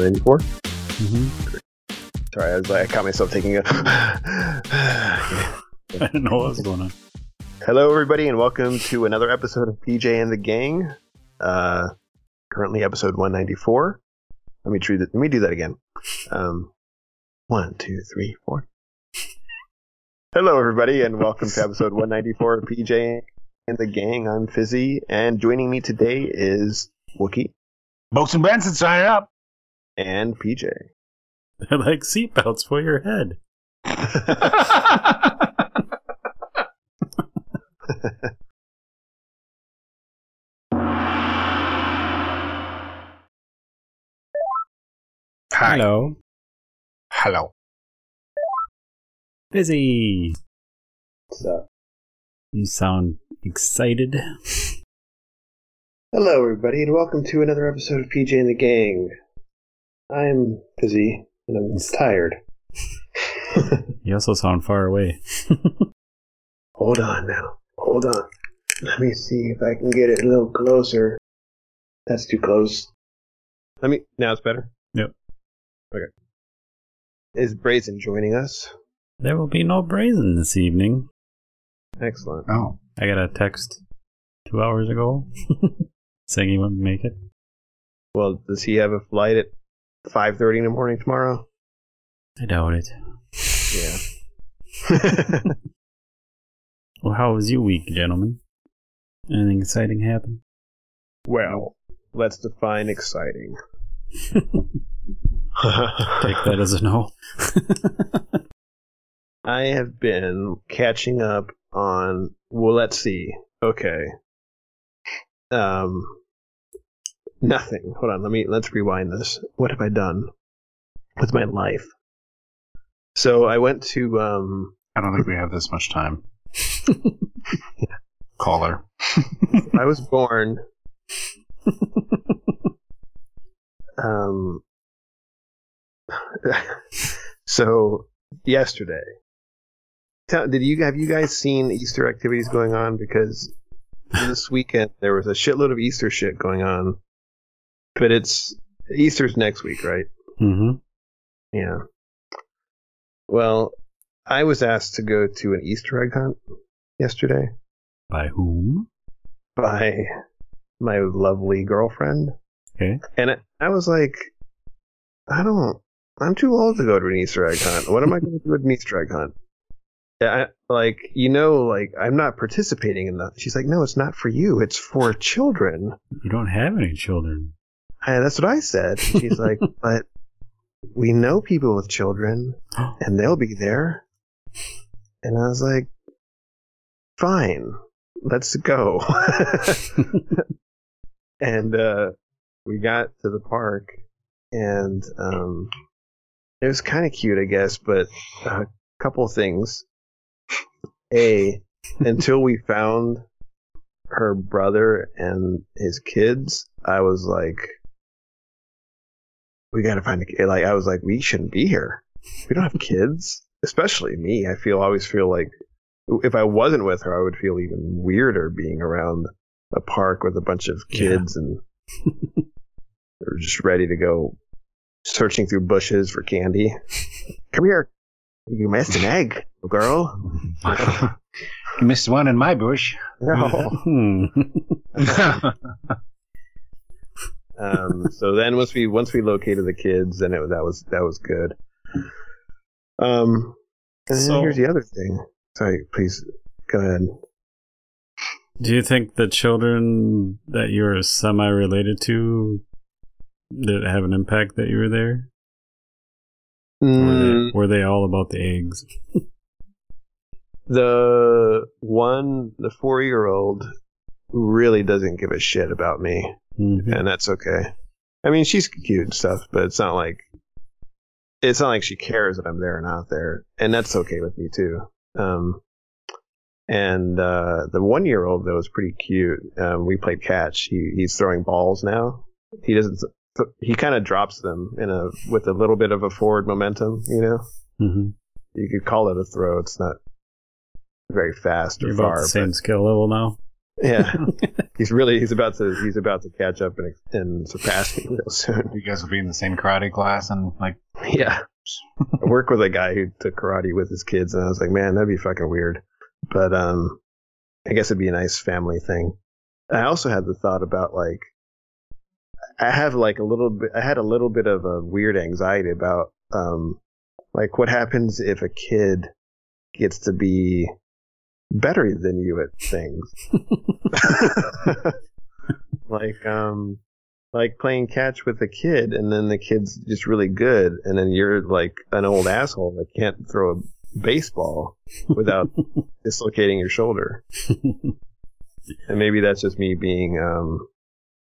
194? Mm-hmm. Sorry, I, was, like, I caught myself taking a. I didn't know what was going on. Hello, everybody, and welcome to another episode of PJ and the Gang. Uh, currently, episode 194. Let me, treat it, let me do that again. Um, one, two, three, four. Hello, everybody, and welcome to episode 194 of PJ and the Gang. I'm Fizzy, and joining me today is Wookie Boats and Benson signing up. And PJ. They're like seatbelts for your head. Hi. Hello. Hello. Busy. So, You sound excited. hello, everybody, and welcome to another episode of PJ and the Gang. I'm busy, and I'm tired. You also sound far away. Hold on now. Hold on. Let me see if I can get it a little closer. That's too close. Let me. Now it's better? Yep. Okay. Is Brazen joining us? There will be no brazen this evening. Excellent. Oh. I got a text two hours ago saying he wouldn't make it. Well, does he have a flight at 5.30 in the morning tomorrow? I doubt it. Yeah. Well, how was your week, gentlemen? Anything exciting happen? well, let's define exciting. Take that as a no. I have been catching up on. Well, let's see. Okay. Um. Nothing. Hold on. Let me. Let's rewind this. What have I done with my life? So I went to. Um. I don't think we have this much time. Caller. I was born. um. so yesterday. Tell, did you have you guys seen Easter activities going on? Because this weekend there was a shitload of Easter shit going on. But it's Easter's next week, right? mm-hmm. Yeah. Well, I was asked to go to an Easter egg hunt yesterday By whom? by my lovely girlfriend. Okay. And I, was like, I don't, I'm too old to go to an Easter egg hunt. What am I going to do at an Easter egg hunt? Yeah, I, like, you know, like, I'm not participating in that. She's like, no, it's not for you. It's for children. You don't have any children. And that's what I said. She's like, but we know people with children and they'll be there. And I was like, fine, let's go. and uh, we got to the park, and um, it was kind of cute, I guess, but a couple things. A, until we found her brother and his kids, I was like, we gotta find a kid. Like, I was like, we shouldn't be here. We don't have kids, especially me. I feel always feel like if I wasn't with her, I would feel even weirder being around a park with a bunch of kids and they're just ready to go searching through bushes for candy. Come here. You missed an egg, girl. you missed one in my bush. No. Hmm. Um, so then once we once we located the kids, then it that was that was good. Um, and then So- here's the other thing. Sorry, please go ahead. Do you think the children that you're semi related to did it have an impact that you were there? Were, Mm, they, were they all about the eggs? the one, the four year old, really doesn't give a shit about me, Mhm. and that's okay. I mean, she's cute and stuff, but it's not like it's not like she cares that I'm there or not there, and that's okay with me too. Um, and uh, the one year old though is pretty cute. Um, we played catch. He he's throwing balls now. He doesn't. He kind of drops them in a with a little bit of a forward momentum. You know, Mhm. you could call it a throw. It's not very fast or You're about far. same skill level now. Yeah, he's really he's about to he's about to catch up and and surpass me real soon. You guys will be in the same karate class and like Yeah, I work with a guy who took karate with his kids, and I was like, man, that'd be fucking weird. But um, I guess it'd be a nice family thing. I also had the thought about like, I have like a little bit, I had a little bit of a weird anxiety about um, like what happens if a kid gets to be better than you at things. like um like playing catch with a kid and then the kid's just really good and then you're like an old asshole that can't throw a baseball without dislocating your shoulder. And maybe that's just me being um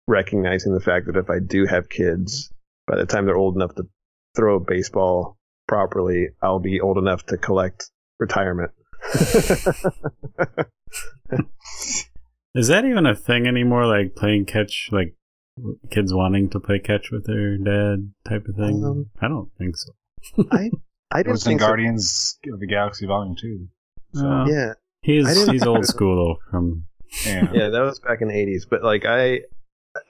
recognizing the fact that if I do have kids, by the time they're old enough to throw a baseball properly, I'll be old enough to collect retirement. Is that even a thing anymore? Like playing catch, like kids wanting to play catch with their dad type of thing? Um, I don't think so. I I it didn't was in think so. Guardians of the Galaxy Volume Two. So Uh, Yeah, He's he's old school though. From yeah. yeah, that was back in the eighties. But like I,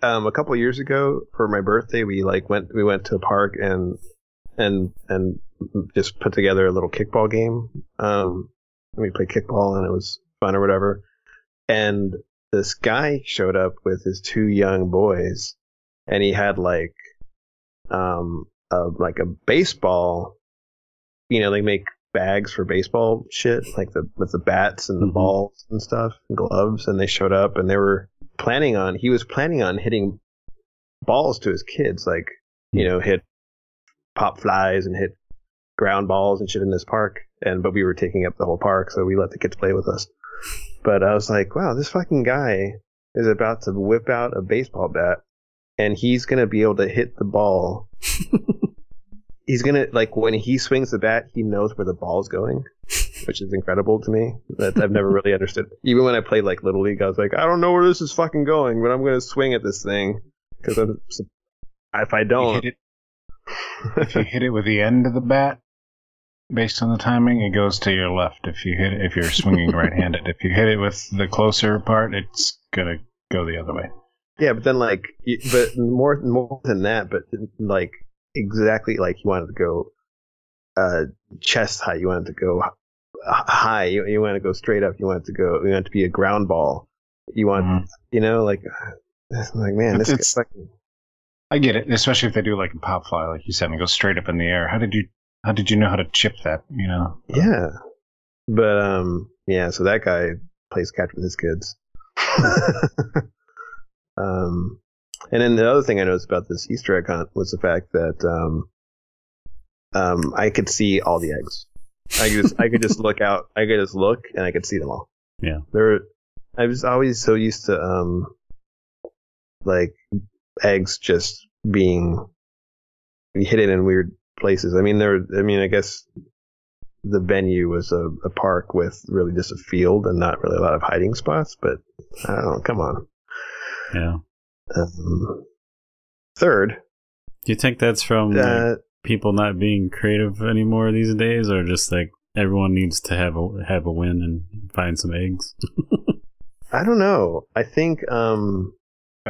um, a couple years ago for my birthday, we like went we went to a park and and and just put together a little kickball game. Um, and we played kickball and it was fun or whatever. And this guy showed up with his two young boys, and he had like, um, a, like a baseball. You know, they make bags for baseball shit, like the with the bats and the Mhm. balls and stuff, and gloves. And they showed up, and they were planning on. He was planning on hitting balls to his kids, like you know, hit pop flies and hit ground balls and shit in this park. And but we were taking up the whole park, so we let the kids play with us. But I was like, wow, this fucking guy is about to whip out a baseball bat, and he's gonna be able to hit the ball. he's gonna like when he swings the bat, he knows where the ball's going, which is incredible to me. That I've never really understood. Even when I played like little league, I was like, I don't know where this is fucking going, but I'm gonna swing at this thing because if I don't, hit it, if you hit it with the end of the bat, based on the timing, it goes to your left. If you hit it, if you're swinging right-handed, if you hit it with the closer part, it's gonna go the other way. Yeah, but then like, but more more than that, but like exactly like you wanted to go uh chest high, you wanted to go high, you, you want to go straight up, you want it to go, you want it to be a ground ball, you want, Mhm. you know, like, like man, this It's- is fucking, I get it, especially if they do like a pop fly, like you said, and it goes straight up in the air. How did you? How did you know how to chip that? You know? yeah, but um, yeah, so that guy plays catch with his kids. um, and then the other thing I noticed about this Easter egg hunt was the fact that um, um, I could see all the eggs. I could just I could just look out. I could just look and I could see them all. Yeah. There, I was always so used to um, like eggs just being hidden in weird places. I mean, there. I mean, I guess the venue was a, a park with really just a field and not really a lot of hiding spots. But I don't know. Come on. yeah. Um, third, Do you think that's from like, uh, people not being creative anymore these days, or just like everyone needs to have a have a win and find some eggs? I don't know. I think um,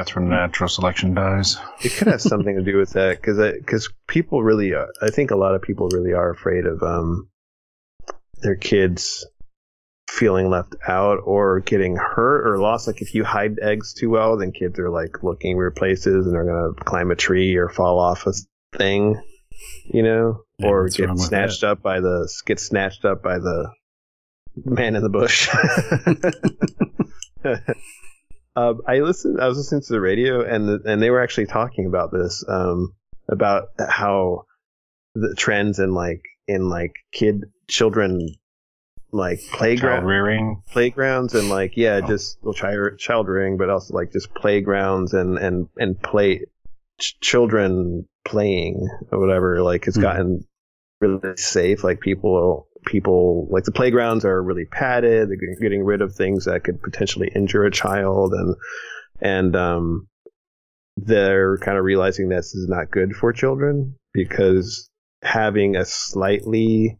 That's where natural selection dies. it could have something to do with that because because people really are, I think a lot of people really are afraid of um their kids feeling left out or getting hurt or lost. Like if you hide eggs too well then kids are like looking weird places and they're gonna climb a tree or fall off a thing you know Yeah, or get snatched up by the get snatched up by the man in the bush Um, I listened. I was listening to the radio, and the, and they were actually talking about this, um, about how the trends in like in like kid children like Child playground rearing. playgrounds and like yeah Oh. just well child child rearing, but also like just playgrounds and and and play ch- children playing or whatever like it's Hmm. gotten really safe. Like people people like the playgrounds are really padded. They're getting- rid of things that could potentially injure a child and and um they're kind of realizing this is not good for children because having a slightly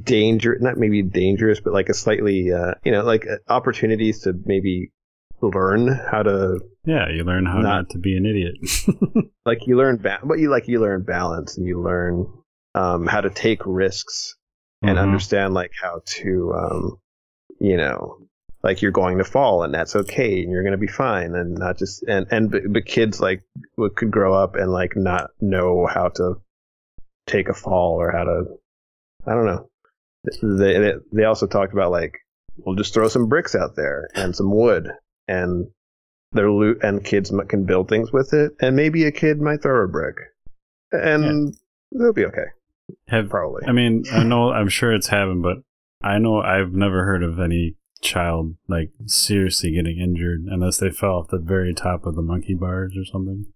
danger, not maybe dangerous, but like a slightly, uh, you know, like uh, opportunities to maybe learn how to, Yeah, you learn how Not- not, to be an idiot. like you learn, ba- but you like you learn balance and you learn um, how to take risks and Mhm. understand like how to, um, you know, like you're going to fall and that's okay and you're going to be fine and not just and and but, kids like could grow up and like not know how to take a fall or how to I don't know. They they, they also talked about like we'll just throw some bricks out there and some wood and they're loot and kids can build things with it and maybe a kid might throw a brick and they'll be okay Have probably. I mean, I know I'm sure it's happened, but I know I've never heard of any child like seriously getting injured unless they fell off the very top of the monkey bars or something.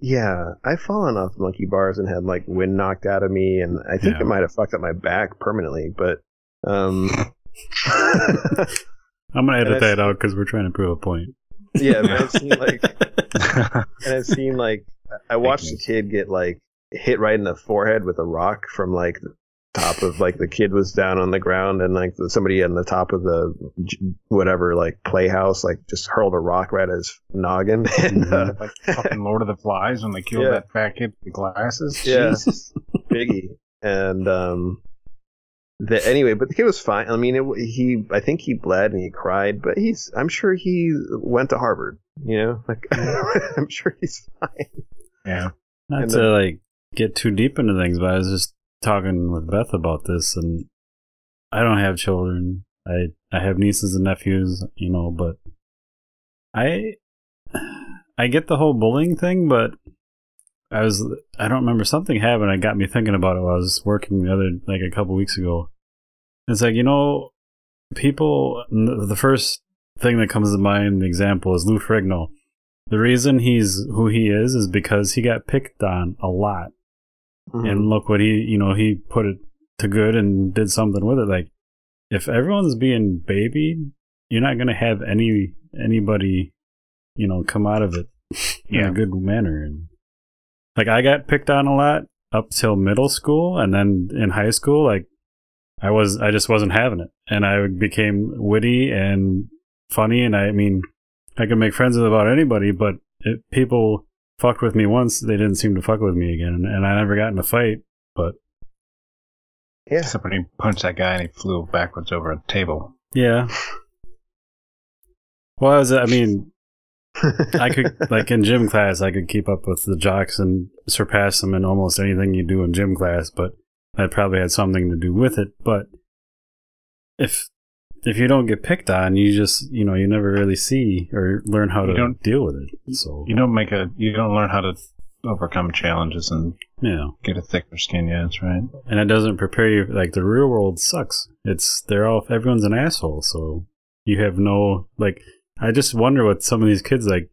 Yeah, I've fallen off monkey bars and had like wind knocked out of me, and I think Yeah. it might have fucked up my back permanently. But um, I'm gonna edit that out because we're trying to prove a point. yeah, but I've seen like, and I've seen like, I watched a kid get like hit right in the forehead with a rock from like the top of like the kid was down on the ground and like somebody on the top of the whatever like playhouse like just hurled a rock right at his noggin and uh, like fucking Lord of the Flies when they killed Yeah. that fat kid with the glasses. Yeah. Jesus. Piggy, and um, the anyway, but the kid was fine. I mean, it, he, I think he bled and he cried, but he's, I'm sure he went to Harvard. You know, like I'm sure he's fine. Yeah. Not And to then- like get too deep into things, but I was just talking with Beth about this, and I don't have children. I I have nieces and nephews, you know, but I I get the whole bullying thing, but I was I don't remember something happened. It got me thinking about it. While I was working the other like a couple weeks ago. It's like you know, people. The first thing that comes to mind, the example is Lou Ferrigno. The reason he's who he is is because he got picked on a lot Mm-hmm. and look what he you know he put it to good and did something with it like if everyone's being babied you're not going to have any anybody you know come out of it in Yeah. a good manner and like i got picked on a lot up till middle school and then in high school like i was i just wasn't having it and i became witty and funny and i mean i could make friends with about anybody but it, people fucked with me once they didn't seem to fuck with me again and, and i never got in a fight but yeah, Except when he punched that guy and he flew backwards over a table. yeah well I was i mean I could like in gym class I could keep up with the jocks and surpass them in almost anything you do in gym class, but that probably had something to do with it. But if if you don't get picked on, you just you know you never really see or learn how You to deal with it. So You don't make a. You don't learn how to overcome challenges and yeah, get a thicker skin. Yeah, that's right. and it doesn't prepare you like the real world sucks. It's they're all everyone's an asshole, so you have no like. I just wonder what some of these kids like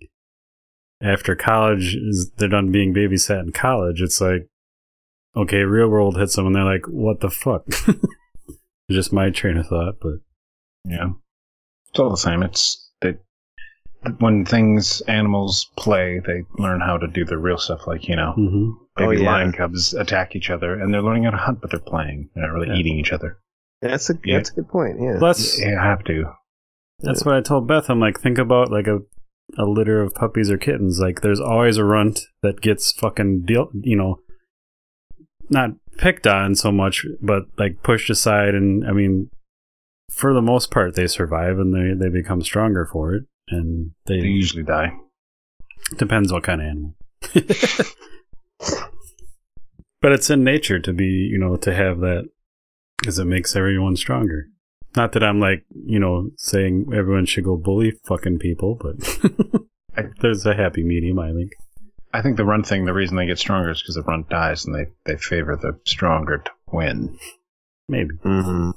after college is they're done being babysat in college. It's like okay, real world hits them and they're like, what the fuck? just my train of thought, but Yeah, it's all the same. It's they when things animals play, they learn how to do the real stuff. Like you know, hmm Oh, baby yeah. lion cubs attack each other, and they're learning how to hunt, but they're playing. They're not really Yeah. eating each other. that's a Yeah. that's a good point. Yeah, that's You have to. That's what I told Beth. I'm like, think about like a a litter of puppies or kittens. Like, there's always a runt that gets fucking deal, you know, not picked on so much, but like pushed aside. And I mean, for the most part, they survive and they they become stronger for it. And They they usually die. depends what kind of animal. but it's in nature to be, you know, to have that because it makes everyone stronger. Not that I'm like, you know, saying everyone should go bully fucking people, but there's a happy medium, I think. I think the run thing. The reason they get stronger is because the runt dies, and they they favor the stronger to win. Maybe. hmm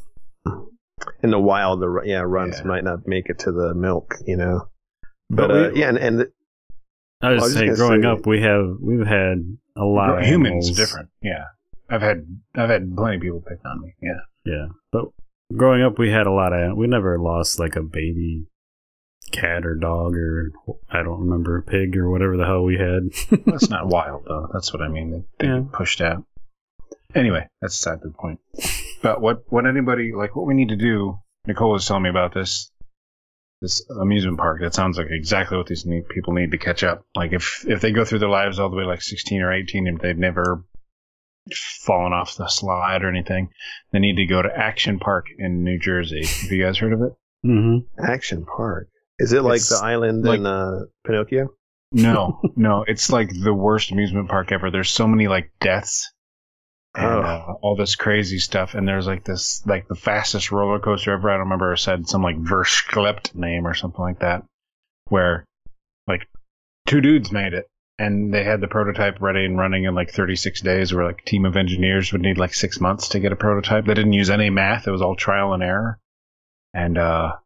in the wild, the ru- yeah runts Yeah. might not make it to the milk. You know, But but, uh, we- yeah, and, and I was I was just saying, growing say- up, we have we've had a lot of Humans animals. different. Yeah, I've had I've had plenty of people pick on me. Yeah, Yeah, but growing up, we had a lot of. We never lost like a baby cat or dog or I don't remember a pig or whatever the hell we had. that's not wild though. That's what I mean. They, they Yeah. pushed out. Anyway, that's aside the point. But what what anybody like what we need to do? Nicole was telling me about this this amusement park. That sounds like exactly what these need, people need to catch up. Like if if they go through their lives all the way like 16 or 18 and they've never fallen off the slide or anything, they need to go to Action Park in New Jersey. Have you guys heard of it? Mm-hmm. Action Park. Is it like It's the island like- in uh, Pinocchio? No, no, it's like the worst amusement park ever. There's so many like deaths and uh, all this crazy stuff. And there's like this, like the fastest roller coaster ever. I don't remember it said some like Verschlept name or something like that, where like two dudes made it and they had the prototype ready and running in like 36 days. Where like a team of engineers would need like six months to get a prototype. They didn't use any math. It was all trial and error. And uh,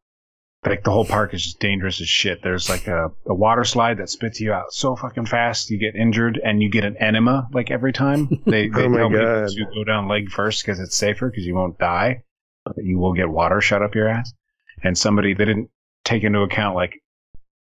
like the whole park is just dangerous as shit. There's like a, a water slide that spits you out so fucking fast you get injured and you get an enema like every time. They, they Oh tell people to go down leg first because it's safer because you won't die, but you will get water shut up your ass. And somebody they didn't take into account like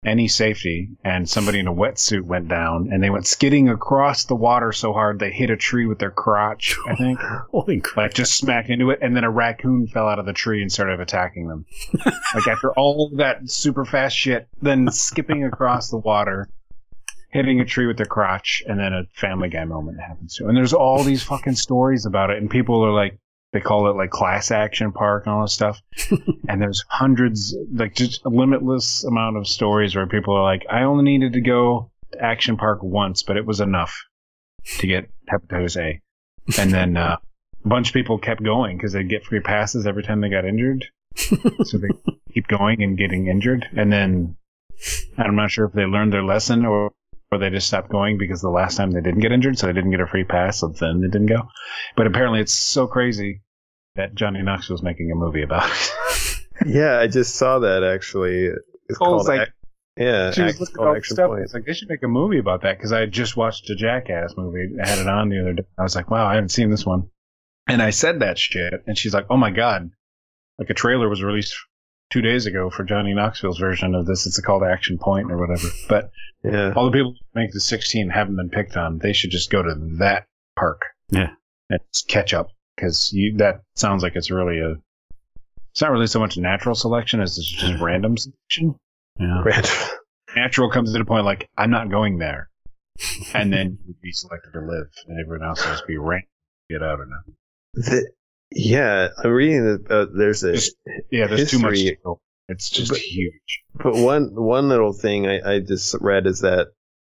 any safety, and somebody in a wetsuit went down and they went skidding across the water so hard they hit a tree with their crotch. I think Holy crap! like just smack into it, and then a raccoon fell out of the tree and started attacking them. like after all that super fast shit, then skipping across the water, hitting a tree with their crotch, and then a Family Guy moment happens too. And there's all these fucking stories about it, and people are like, they call it like class action park and all this stuff. and there's hundreds, like just a limitless amount of stories where people are like, I only needed to go to Action Park once, but it was enough to get hepatitis A. And then uh, a bunch of people kept going because they'd get free passes every time they got injured. so they keep going and getting injured. And then I'm not sure if they learned their lesson or, or they just stopped going because the last time they didn't get injured, so they didn't get a free pass, so then they didn't go. But apparently it's so crazy that Johnny Knoxville's making a movie about it. Yeah, I just saw that actually. It's Nicole's called like- yeah, she was looking at all the stuff. It's like they should make a movie about that because I had just watched a Jackass movie. I had it on the other day. I was like, wow, I haven't seen this one. And I said that shit, and she's like, oh my god, like a trailer was released two days ago for Johnny Knoxville's version of this. It's a call to Action Point or whatever. But Yeah, all the people who make the 16 haven't been picked on. They should just go to that park. Yeah. And catch up because that sounds like it's really a. It's not really so much natural selection as it's just random selection Yeah. Random. natural comes to the point like I'm not going there, and then you be selected to live, and everyone else has to be ranked. Get out or not? The, yeah, I'm reading that uh, there's a Just- Yeah, there's too much. It's just But- huge. But one one little thing I, I just read is that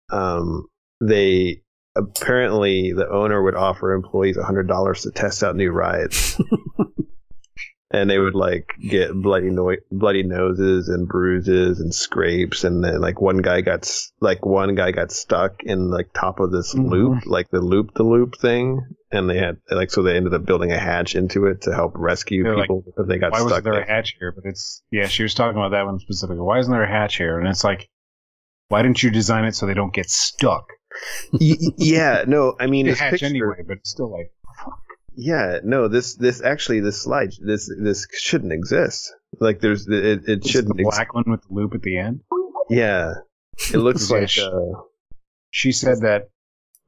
um, they apparently the owner would offer employees hundred dollars to test out new rides, and they would like get bloody no- bloody noses and bruises and scrapes, and then like one guy got s- like one guy got stuck in like top of this Mhm. loop, like the loop the loop thing, and they had like so they ended up building a hatch into it to help rescue They're like, people if they got stuck. Why stuck wasn't there there. a hatch here? But it's yeah. She was talking about that one specifically. Why isn't there a hatch here? And it's like, why didn't you design it so they don't get stuck? Yeah, no, I mean this hatch picture. anyway, but it's still like Yeah, no, this this actually this slide this this shouldn't exist. Like there's it, it shouldn't. the Ex- black one with the loop at the end. yeah, it looks like sh- uh, She said that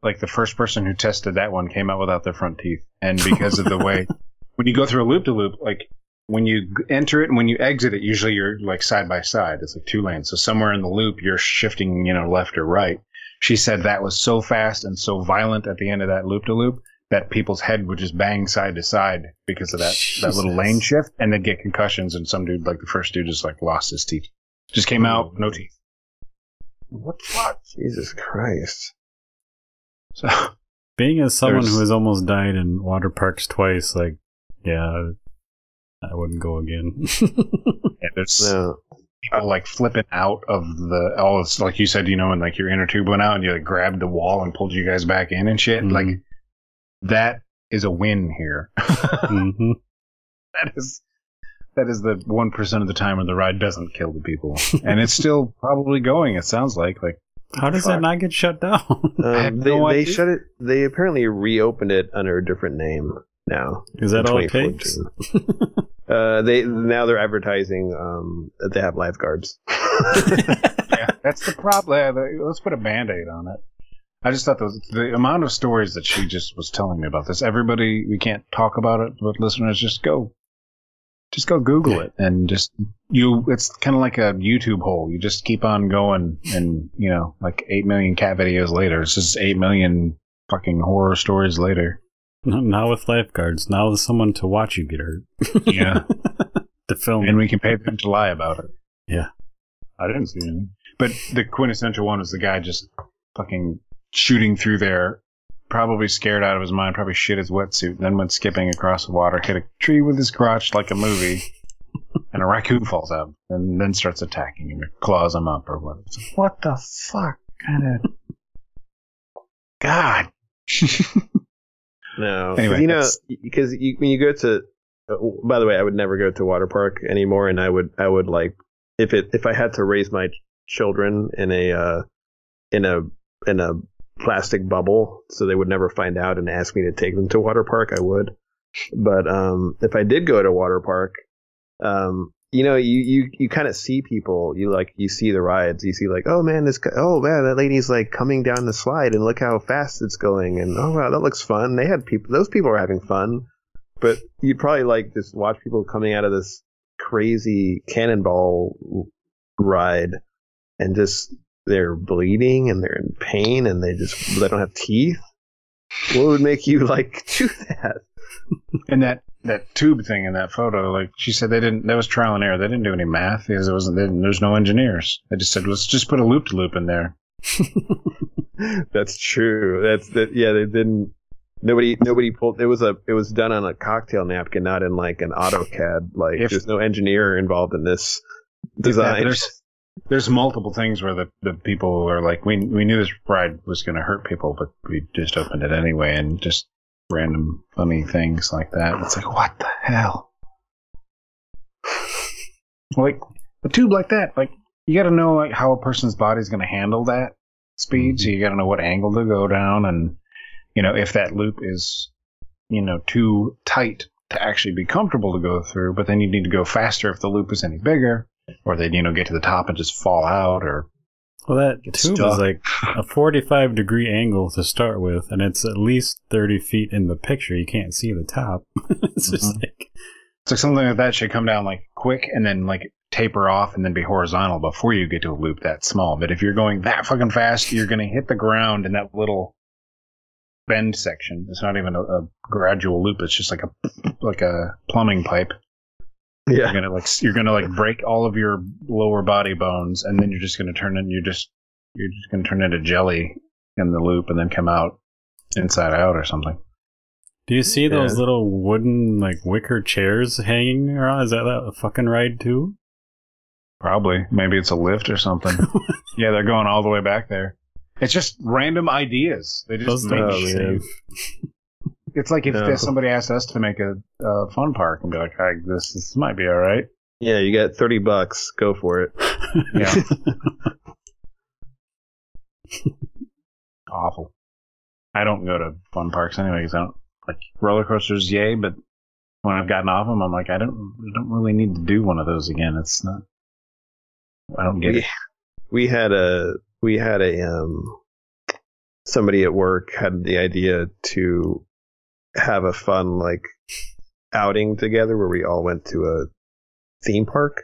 like the first person who tested that one came out without their front teeth, and because of the way when you go through a loop to loop, like when you enter it and when you exit it, usually you're like side by side. It's like two lanes. So somewhere in the loop, you're shifting, you know, left or right. She said that was so fast and so violent at the end of that loop to loop that people's head would just bang side to side because of that that little lane shift, and they'd get concussions. And some dude, like the first dude, just like lost his teeth. Just came out, no teeth. What the fuck? Jesus Christ. So Being as someone There's- who has almost died in water parks twice, like, yeah, I wouldn't go again. yeah, there's No, people like flipping out of the all this, like you said, you know, and like your inner tube went out and you like grabbed the wall and pulled you guys back in and shit. Mhm. Like that is a win here. hmm that is that is the one percent of the time when the ride doesn't kill the people, and it's still probably going. It sounds like like How does Fuck. that not get shut down? Um, they no they shut it. They apparently reopened it under a different name now. Is that in all it takes? Uh, they now they're advertising um, that they have lifeguards. yeah, that's the problem. Let's put a band aid on it. I just thought the, the amount of stories that she just was telling me about this. Everybody, we can't talk about it, but listeners, just go, just go Google it and just you. It's kind of like a YouTube hole. You just keep on going, and you know, like eight million cat videos later, it's just eight million fucking horror stories later. Now with lifeguards. Now with someone to watch you get hurt. Yeah, to film. and we can pay them to lie about it. Yeah. I didn't see anything. But the quintessential one was the guy just fucking shooting through there, probably scared out of his mind, probably shit his wetsuit, then went skipping across the water, hit a tree with his crotch like a movie, and a raccoon falls out, and then starts attacking him, claws him up, or what. Like, what the fuck kind of. God. no. Anyway, you know, because you, when you go to, uh, by the way, I would never go to water park anymore, and I would, I would like, if it, if I had to raise my children in a, uh, in a, in a plastic bubble, so they would never find out and ask me to take them to water park, I would. But um, if I did go to water park, um, you know, you you you kind of see people. You like you see the rides. You see like, oh man, this oh man, that lady's like coming down the slide, and look how fast it's going, and oh wow, that looks fun. They had people; those people are having fun. But you'd probably like just watch people coming out of this crazy cannonball ride, and just they're bleeding and they're in pain and they just they don't have teeth. What would make you like do that? And that that tube thing in that photo, like she said, they didn't. That was trial and error. They didn't do any math because it wasn't. They didn't, there's no engineers. They just said, let's just put a loop to loop in there. That's true. That's that. Yeah, they didn't. Nobody, nobody pulled. It was a. It was done on a cocktail napkin, not in like an AutoCAD. Like, If- there's no engineer involved in this design. there's there's multiple things where the, the people are like, we we knew this ride was going to hurt people, but we just opened it anyway, and just random funny things like that. It's like, what the hell? like a tube like that, like you got to know like how a person's body's going to handle that speed, so mm-hmm. you got to know what angle to go down, and you know if that loop is you know too tight to actually be comfortable to go through, but then you need to go faster if the loop is any bigger or they you know get to the top and just fall out or Well, that tube stuck. is like a 45 degree angle to start with, and it's at least 30 feet in the picture. You can't see the top. it's just Mhm. like, so something like that should come down like quick and then like taper off and then be horizontal before you get to a loop that small but if you're going that fucking fast you're going to hit the ground in that little bend section it's not even a, a gradual loop it's just like a like a plumbing pipe you're yeah, gonna like you're gonna like break all of your lower body bones and then you're just gonna turn in you're just you're just gonna turn into jelly in the loop and then come out inside out or something do you see those Yeah. little wooden, like, wicker chairs hanging around? Is that a fucking ride too? Probably. Maybe it's a lift or something. yeah, they're going all the way back there. It's just random ideas. They just Those make It's like if No. somebody asked us to make a, a fun park and be like, "Hey, this, this might be all right." yeah. You got thirty bucks. Go for it. Yeah. Awful. I don't go to fun parks anyway 'cause I don't like roller coasters. Yay, but when I've gotten off them, I'm like, I don't, I don't really need to do one of those again. It's not. I don't get we, it. we had a we had a um somebody at work had the idea to have a fun like outing together where we all went to a theme park.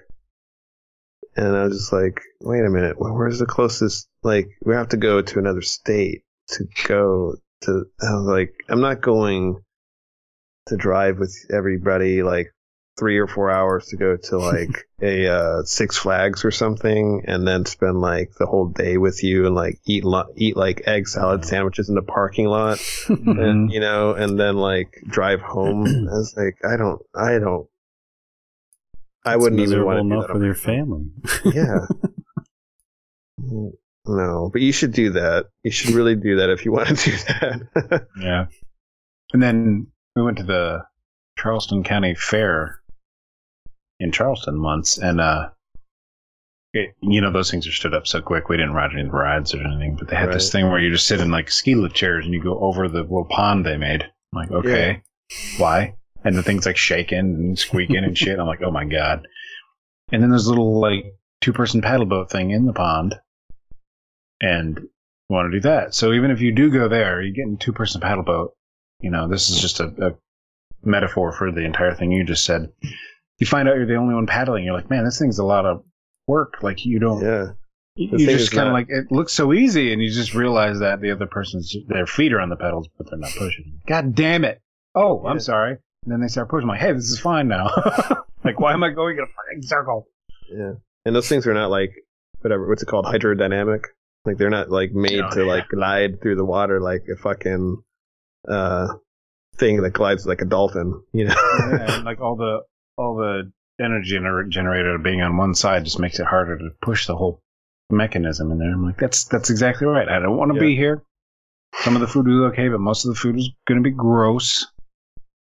And i was just like wait a minute wh- where's the closest like we have to go to another state to go to i was like i'm not going to drive with everybody like three or four hours to go to like a uh, Six Flags or something, and then spend like the whole day with you and like eat lo- eat like egg salad sandwiches in the parking lot, and you know, and then like drive home. I was like, I don't, I don't, I It's wouldn't even want to do enough that. with your family. Yeah. No, but you should do that. You should really do that if you want to do that. Yeah. And then we went to the Charleston County Fair in Charleston once, and uh, it, you know those things are stood up so quick. We didn't ride any of the rides or anything, but they had this thing where you just sit in like ski lift chairs and you go over the little pond they made. I'm like, okay, why? And the thing's like shaking and squeaking and shit. I'm like, oh my god. And then there's a little like two person paddle boat thing in the pond, and you want to do that. So even if you do go there, you get in two person paddle boat. You know, this is just a, a metaphor for the entire thing you just said. You find out you're the only one paddling. You're like, man, this thing's a lot of work. Like you don't. Yeah. You The you just kind of like it looks so easy, and you just realize that the other person's their feet are on the pedals, but they're not pushing. God damn it! Oh, I'm sorry. And then they start pushing. I'm like, hey, this is fine now. like, why am I going in a fucking circle? Yeah. And those things are not like whatever what's it called hydrodynamic. Like they're not like made Oh, to yeah. like glide through the water like a fucking uh thing that glides like a dolphin. You know. Yeah, and like all the all the energy gener- generated being on one side just makes it harder to push the whole mechanism in there. I'm like, that's that's exactly right. I don't want to be here. Some of the food was okay, but most of the food is going to be gross.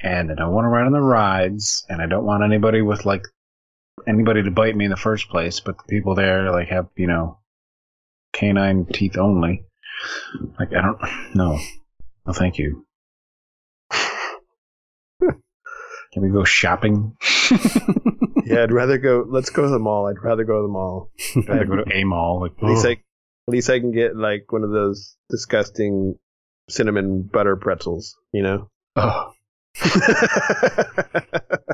And I don't want to ride on the rides, and I don't want anybody with like anybody to bite me in the first place. But the people there like have you know canine teeth only. Like I don't no, no, thank you. Can we go shopping? yeah, I'd rather go let's go to the mall. I'd rather go to the mall. I'd to go to a mall. Like, At least oh. I at least I can get like one of those disgusting cinnamon butter pretzels, you know? oh,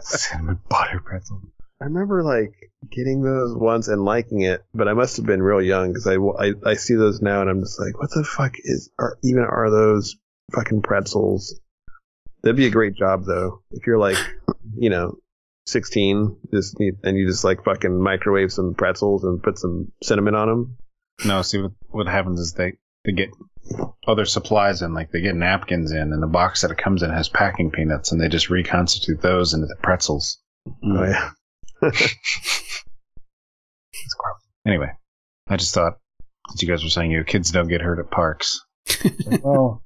cinnamon butter pretzel. I remember like getting those once and liking it, but I must have been real young because I, I I see those now and I'm just like, what the fuck is are even are those fucking pretzels? That'd be a great job though if you're like, you know, 16, just and you just like fucking microwave some pretzels and put some cinnamon on them. No, see what what happens is they they get other supplies in, like they get napkins in, and the box that it comes in has packing peanuts, and they just reconstitute those into the pretzels. Oh yeah. It's gross. Anyway, I just thought, since you guys were saying your kids don't get hurt at parks. well,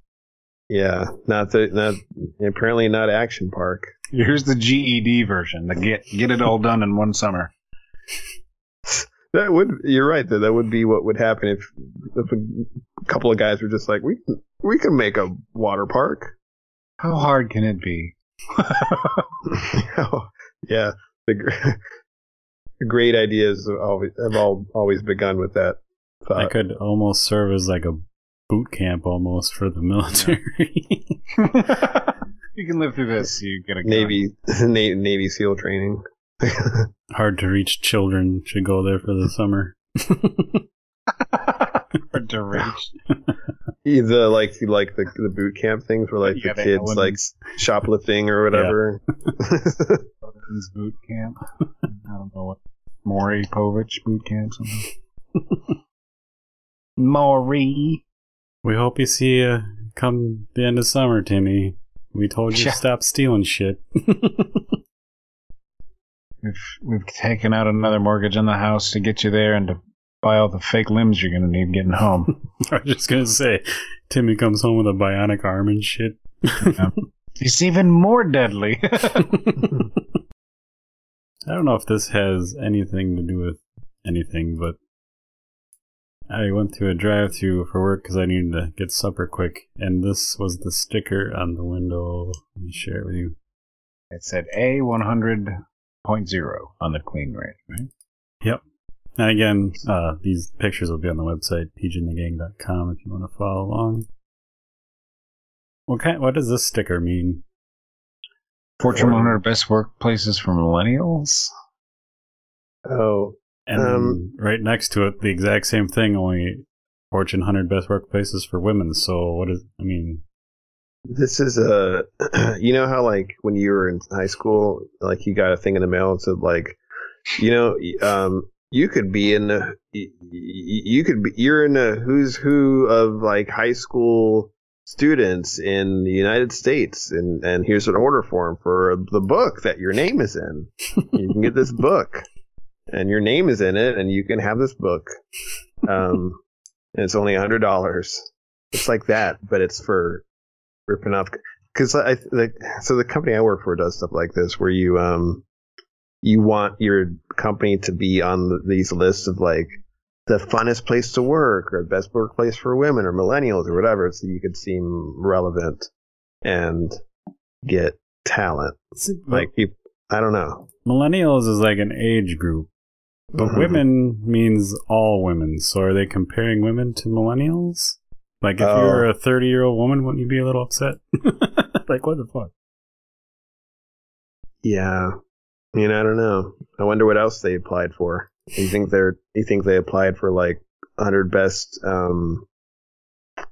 Yeah, not the not apparently not Action Park. here's the GED version. The get get it all done in one summer. That would you're right though. That would be what would happen if if a couple of guys were just like we we can make a water park. How hard can it be? yeah, the, the great ideas have always have all, always begun with that I could almost serve as like a boot camp almost for the military. you can live through this. You get a gun. Navy Na- Navy SEAL training. Hard to reach children should go there for the summer. Hard to reach. the like like the the boot camp things where like Yeah, the kids like shoplifting or whatever. This boot camp. I don't know what. Maury Povich boot camp. Something. Maury. We hope you see you come the end of summer, Timmy. We told you Yeah. to stop stealing shit. We've we've taken out another mortgage on the house to get you there and to buy all the fake limbs you're gonna need getting home. I was just gonna say, Timmy comes home with a bionic arm and shit. it's even more deadly. I don't know if this has anything to do with anything, but I went to a drive-through for work because I needed to get supper quick, and this was the sticker on the window. Let me share it with you. it said A one hundred point zero on the clean rate, right? Yep. And again, uh, these pictures will be on the website, pginthegang.com, if you want to follow along. What kind? What does this sticker mean? Fortune 100 best workplaces for millennials. oh, And Um, right next to it, the exact same thing, only Fortune 100 best workplaces for women. So what is? I mean, this is a you know how like when you were in high school, like you got a thing in the mail and said like, you know, um, you could be in the you could be you're in the who's who of like high school students in the United States and and here's an order form for the book that your name is in. you can get this book and your name is in it and you can have this book. Um and it's only a hundred dollars. It's like that, but it's for ripping off because I like so the company I work for does stuff like this where you um you want your company to be on the, these lists of like the funnest place to work or best workplace for women or millennials or whatever so you could seem relevant and get talent like people I don't know millennials is like an age group, but Mhm. women means all women. So are they comparing women to millennials? Like if you Oh. were a 30 year old woman, wouldn't you be a little upset? like what the fuck? Yeah. I mean, I don't know. I wonder what else they applied for. You think they're you think they applied for like 100 best um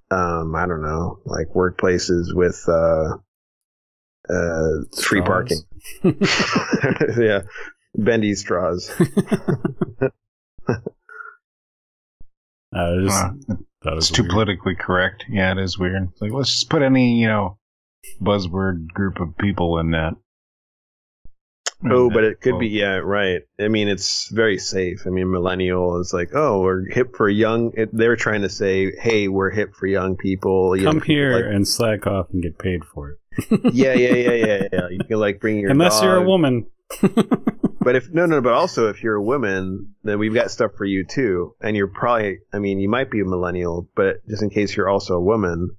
um I don't know, like workplaces with uh uh free parking. yeah. Bendy straws. I just Uh, thought it was it's too weird. politically correct. Yeah, it is weird. Like, let's just put any, you know, buzzword group of people in that. Oh, but it could Well, be yeah, right. I mean, it's very safe. I mean, millennial is like, oh, we're hip for young. It, they're trying to say, hey, we're hip for young people. young Come people here like- and slack off and get paid for it. yeah, yeah, yeah, yeah, yeah. You can like bring your Unless you're a woman. But if no, no, but also if you're a woman, then we've got stuff for you too. And you're probably, I mean, you might be a millennial, but just in case you're also a woman,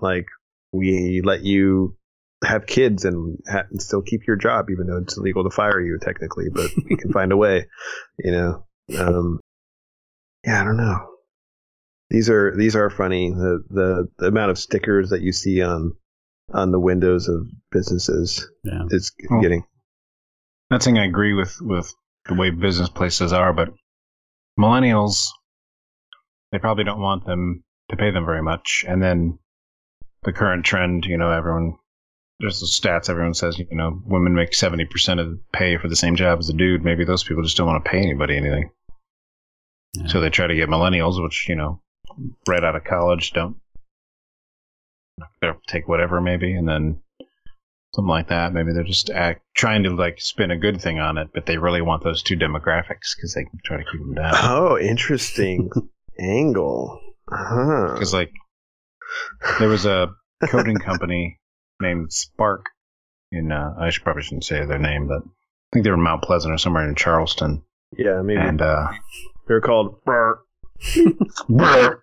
like we let you have kids and, ha- and still keep your job, even though it's illegal to fire you technically. But we can find a way, you know. Um, yeah, I don't know. These are these are funny. The, the the amount of stickers that you see on on the windows of businesses yeah. is Oh. getting Not saying I agree with with the way business places are, but millennials, they probably don't want them to pay them very much. And then the current trend, you know, everyone there's the stats. Everyone says, you know, women make seventy percent of the pay for the same job as a dude. Maybe those people just don't want to pay anybody anything. Yeah. So they try to get millennials, which you know, right out of college, don't they'll take whatever maybe, and then something like that. Maybe they're just act, trying to like spin a good thing on it, but they really want those two demographics because they can try to keep them down. Oh, interesting angle. Huh. Because like there was a coding company named Spark in uh, I should probably shouldn't say their name, but I think they were in Mount Pleasant or somewhere in Charleston, Yeah, maybe and uh, they're called. Burk Burp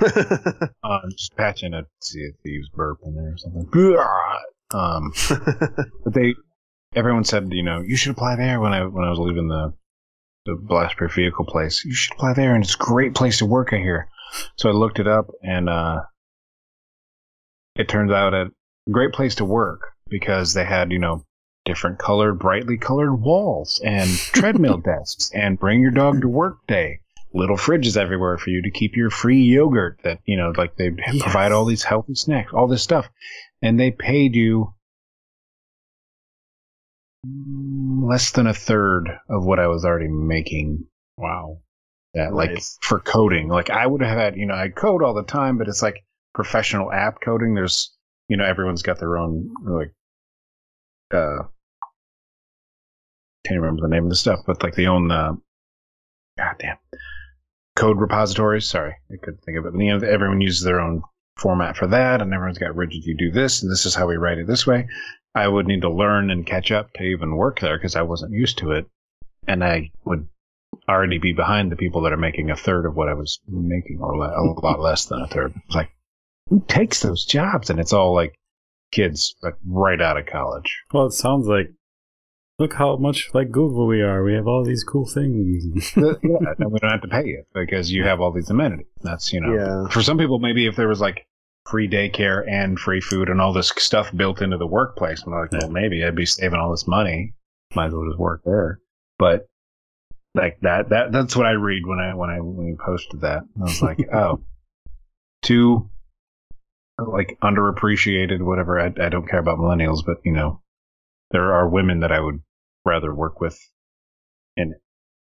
Uh, just patching it, see if they use burp in there or something. Um, but they, everyone said, you know, you should apply there when I when I was leaving the the blastproof vehicle place. You should apply there, and it's a great place to work. I hear. So I looked it up, and uh, it turns out a great place to work because they had, you know, different colored, brightly colored walls and treadmill desks, and bring your dog to work day. Little fridges everywhere for you to keep your free yogurt. That you know, like they provide all these healthy snacks, all this stuff, and they paid you less than a third of what I was already making. Wow. That like Nice. for coding, like I would have had, you know, I code all the time, but it's like professional app coding. There's, you know, everyone's got their own like, uh, can't remember the name of the stuff, but like they own the, goddamn, code repositories. Sorry, I couldn't think of it. But, you know, everyone uses their own format for that, and everyone's got rigid. You do this, and this is how we write it this way. I would need to learn and catch up to even work there because I wasn't used to it, and I would already be behind the people that are making a third of what I was making, or a lot less than a third. It's like, who takes those jobs? And it's all like kids like right out of college. Well, it sounds like look how much like Google we are. We have all these cool things. yeah, and we don't have to pay you because you have all these amenities. That's you know, Yeah. for some people, maybe if there was like free daycare and free food and all this stuff built into the workplace, I'm like, Yeah. well, maybe I'd be saving all this money. Might as well just work there. But like that, that that's what I read when I when I when you posted that. I was like, oh, too like underappreciated, whatever. I, I don't care about millennials, but you know, there are women that I would rather work with in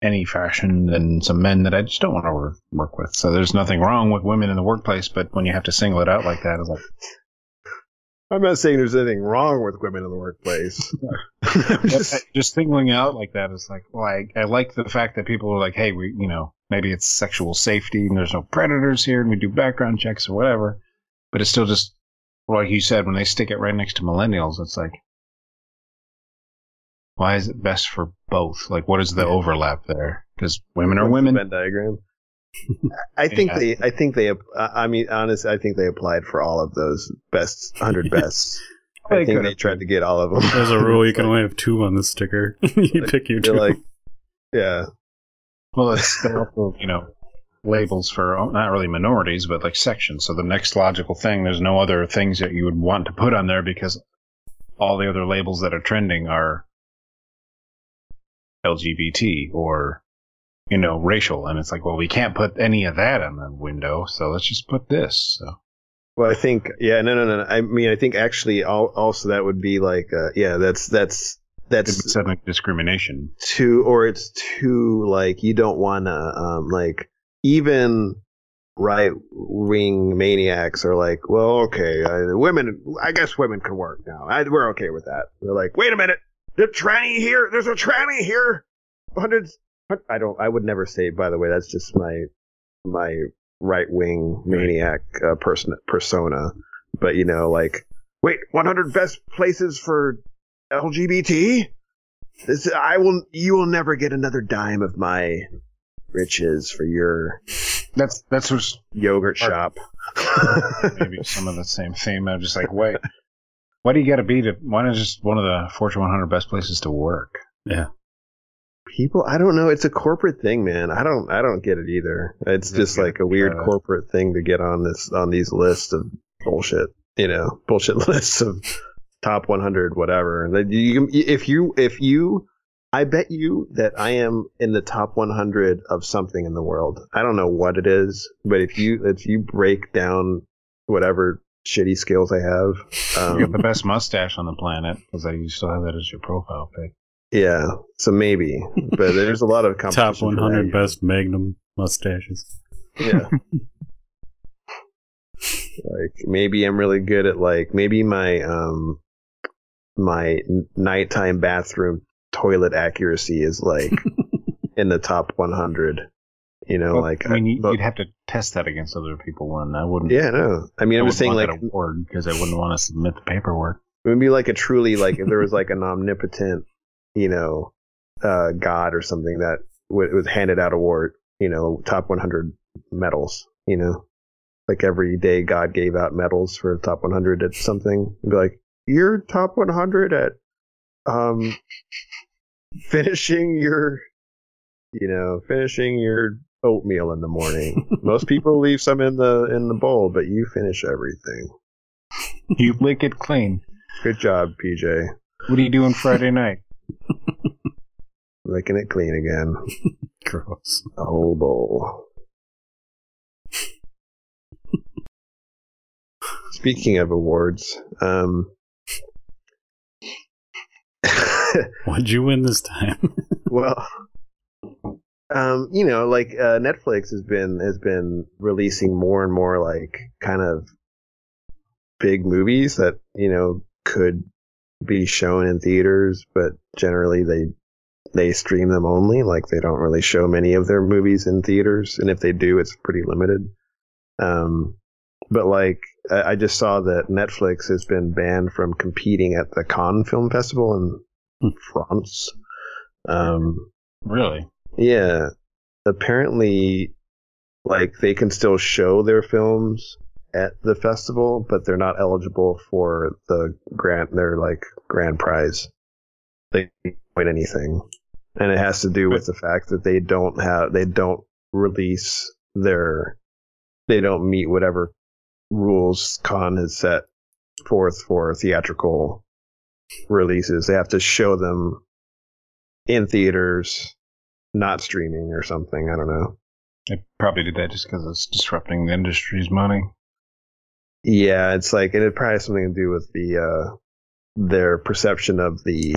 any fashion than some men that I just don't want to work, work with. So there's nothing wrong with women in the workplace, but when you have to single it out like that, it's like, I'm not saying there's anything wrong with women in the workplace. Just, uh, just- just singling out like that is like, well, I, I like the fact that people are like, hey, we, you know, maybe it's sexual safety and there's no predators here and we do background checks or whatever, but it's still just, like you said, when they stick it right next to millennials, it's like, why is it best for both? Like, what is the Yeah. overlap there? Because women are women. Venn diagram. I think Yeah. they. I think they. I mean, honestly, I think they applied for all of those best hundred best. I They think could've. they tried to get all of them. There's a rule you can only have two on the sticker. you pick your They're two. like, yeah, Well, it's they also, you know, labels for oh, not really minorities, but like sections. So the next logical thing, there's no other things that you would want to put on there because all the other labels that are trending are LGBT or you know racial, and it's like, well, we can't put any of that on the window, so let's just put this. So Well, I think yeah, no, no, no. I mean, I think actually, also that would be like, uh, yeah, that's that's that's ethnic discrimination. too, or it's too like you don't want to, um, like even right wing maniacs are like, well, okay, uh, women, I guess women can work now. I, we're okay with that. They're like, wait a minute, the tranny here, there's a tranny here, hundreds. I don't. I would never say. By the way, that's just my my right wing maniac uh, person persona. But you know, like, wait, 100 best places for LGBT. This, I will. You will never get another dime of my riches for your That's that's what's yogurt shop. maybe some of the same theme. I'm just like, wait, why do you got to be to? Why not just one of the Fortune 100 best places to work? Yeah. People, I don't know. It's a corporate thing, man. I don't. I don't get it either. It's Yeah, just like a weird yeah. corporate thing to get on this on these lists of bullshit. You know, bullshit lists of top 100 whatever. That you, if you if you, I bet you that I am in the top 100 of something in the world. I don't know what it is, but if you if you break down whatever shitty skills I have, You got the um, best mustache on the planet because I used to have that as your profile pic. yeah. So maybe, but there's a lot of competition. Top 100 that. best Magnum mustaches. Yeah. like maybe I'm really good at like maybe my um my nighttime bathroom toilet accuracy is like in the top 100. You know, Well, like I mean, but- you'd have to test that against other people, and I wouldn't. yeah, no. I mean, I I'm just saying like award because I wouldn't want to submit the paperwork. it would be like a truly like if there was like an omnipotent, you know, uh god or something that w- was handed out award, you know, top 100 medals, you know. Like every day God gave out medals for top 100 at something. It'd be like, "You're top 100 at um finishing your you know, finishing your oatmeal in the morning. Most people leave some in the in the bowl, but you finish everything. You lick it clean. Good job, PJ. What are you doing Friday night? Licking it clean again. Gross. The whole bowl. Speaking of awards, um, What'd you win this time? well, um, you know, like uh, Netflix has been has been releasing more and more like kind of big movies that you know could be shown in theaters, but generally they they stream them only. Like they don't really show many of their movies in theaters, and if they do, it's pretty limited. Um, but like I I just saw that Netflix has been banned from competing at the Cannes Film Festival in France. Um, Really? Yeah, apparently, like they can still show their films at the festival, but they're not eligible for the grant. Their like grand prize. They don't win anything, and it has to do with the fact that they don't have they don't release their they don't meet whatever rules Cannes has set forth for theatrical releases. They have to show them in theaters, not streaming or something. I don't know. They probably did that just because it's disrupting the industry's money. Yeah, it's like and it probably has something to do with the uh their perception of the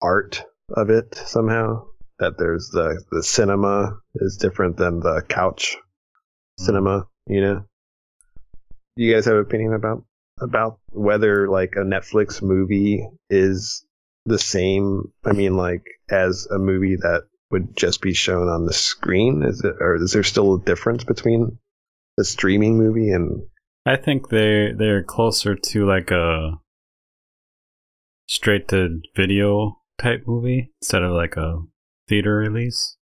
art of it somehow. That there's the the cinema is different than the couch cinema, you know. Do you guys have an opinion about about whether like a Netflix movie is the same I mean like as a movie that would just be shown on the screen? Is it or is there still a difference between the streaming movie and I think they they're closer to like a straight to video type movie instead of like a theater release.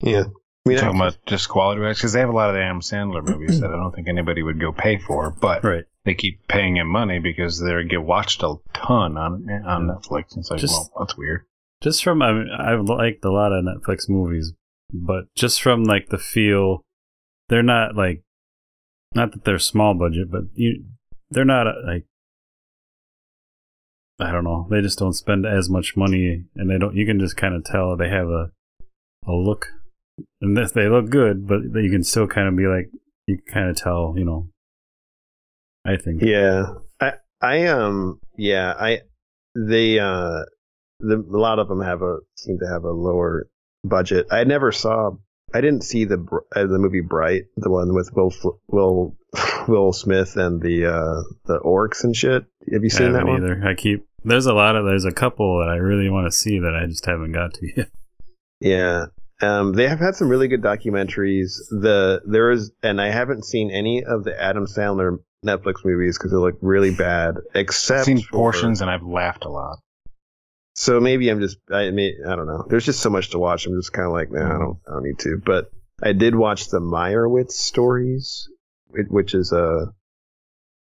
Yeah. I mean, talking about just quality wise because they have a lot of the Adam Sandler movies that I don't think anybody would go pay for, but Right. they keep paying him money because they get watched a ton on on Netflix. It's like, Just- well, that's weird. Just from I mean, I've liked a lot of Netflix movies, but just from like the feel, they're not like, not that they're small budget, but you, they're not uh, like, I don't know, they just don't spend as much money, and they don't. You can just kind of tell they have a, a look, and this they look good, but you can still kind of be like, you kind of tell, you know. I think. Yeah, I I um yeah I they uh the a lot of them have a seem to have a lower budget. I never saw. I didn't see the uh, the movie Bright, the one with Will Will Will Smith and the uh the orcs and shit. Have you I seen that one? either. I keep there's a lot of there's a couple that I really want to see that I just haven't got to yet. Yeah. Um, they have had some really good documentaries. The there is, and I haven't seen any of the Adam Sandler Netflix movies because they look really bad. Except I've seen for- portions and I've laughed a lot. So maybe I'm just I mean I don't know. There's just so much to watch. I'm just kind of like, nah, I don't I don't need to. But I did watch the Meyerowitz stories, which is a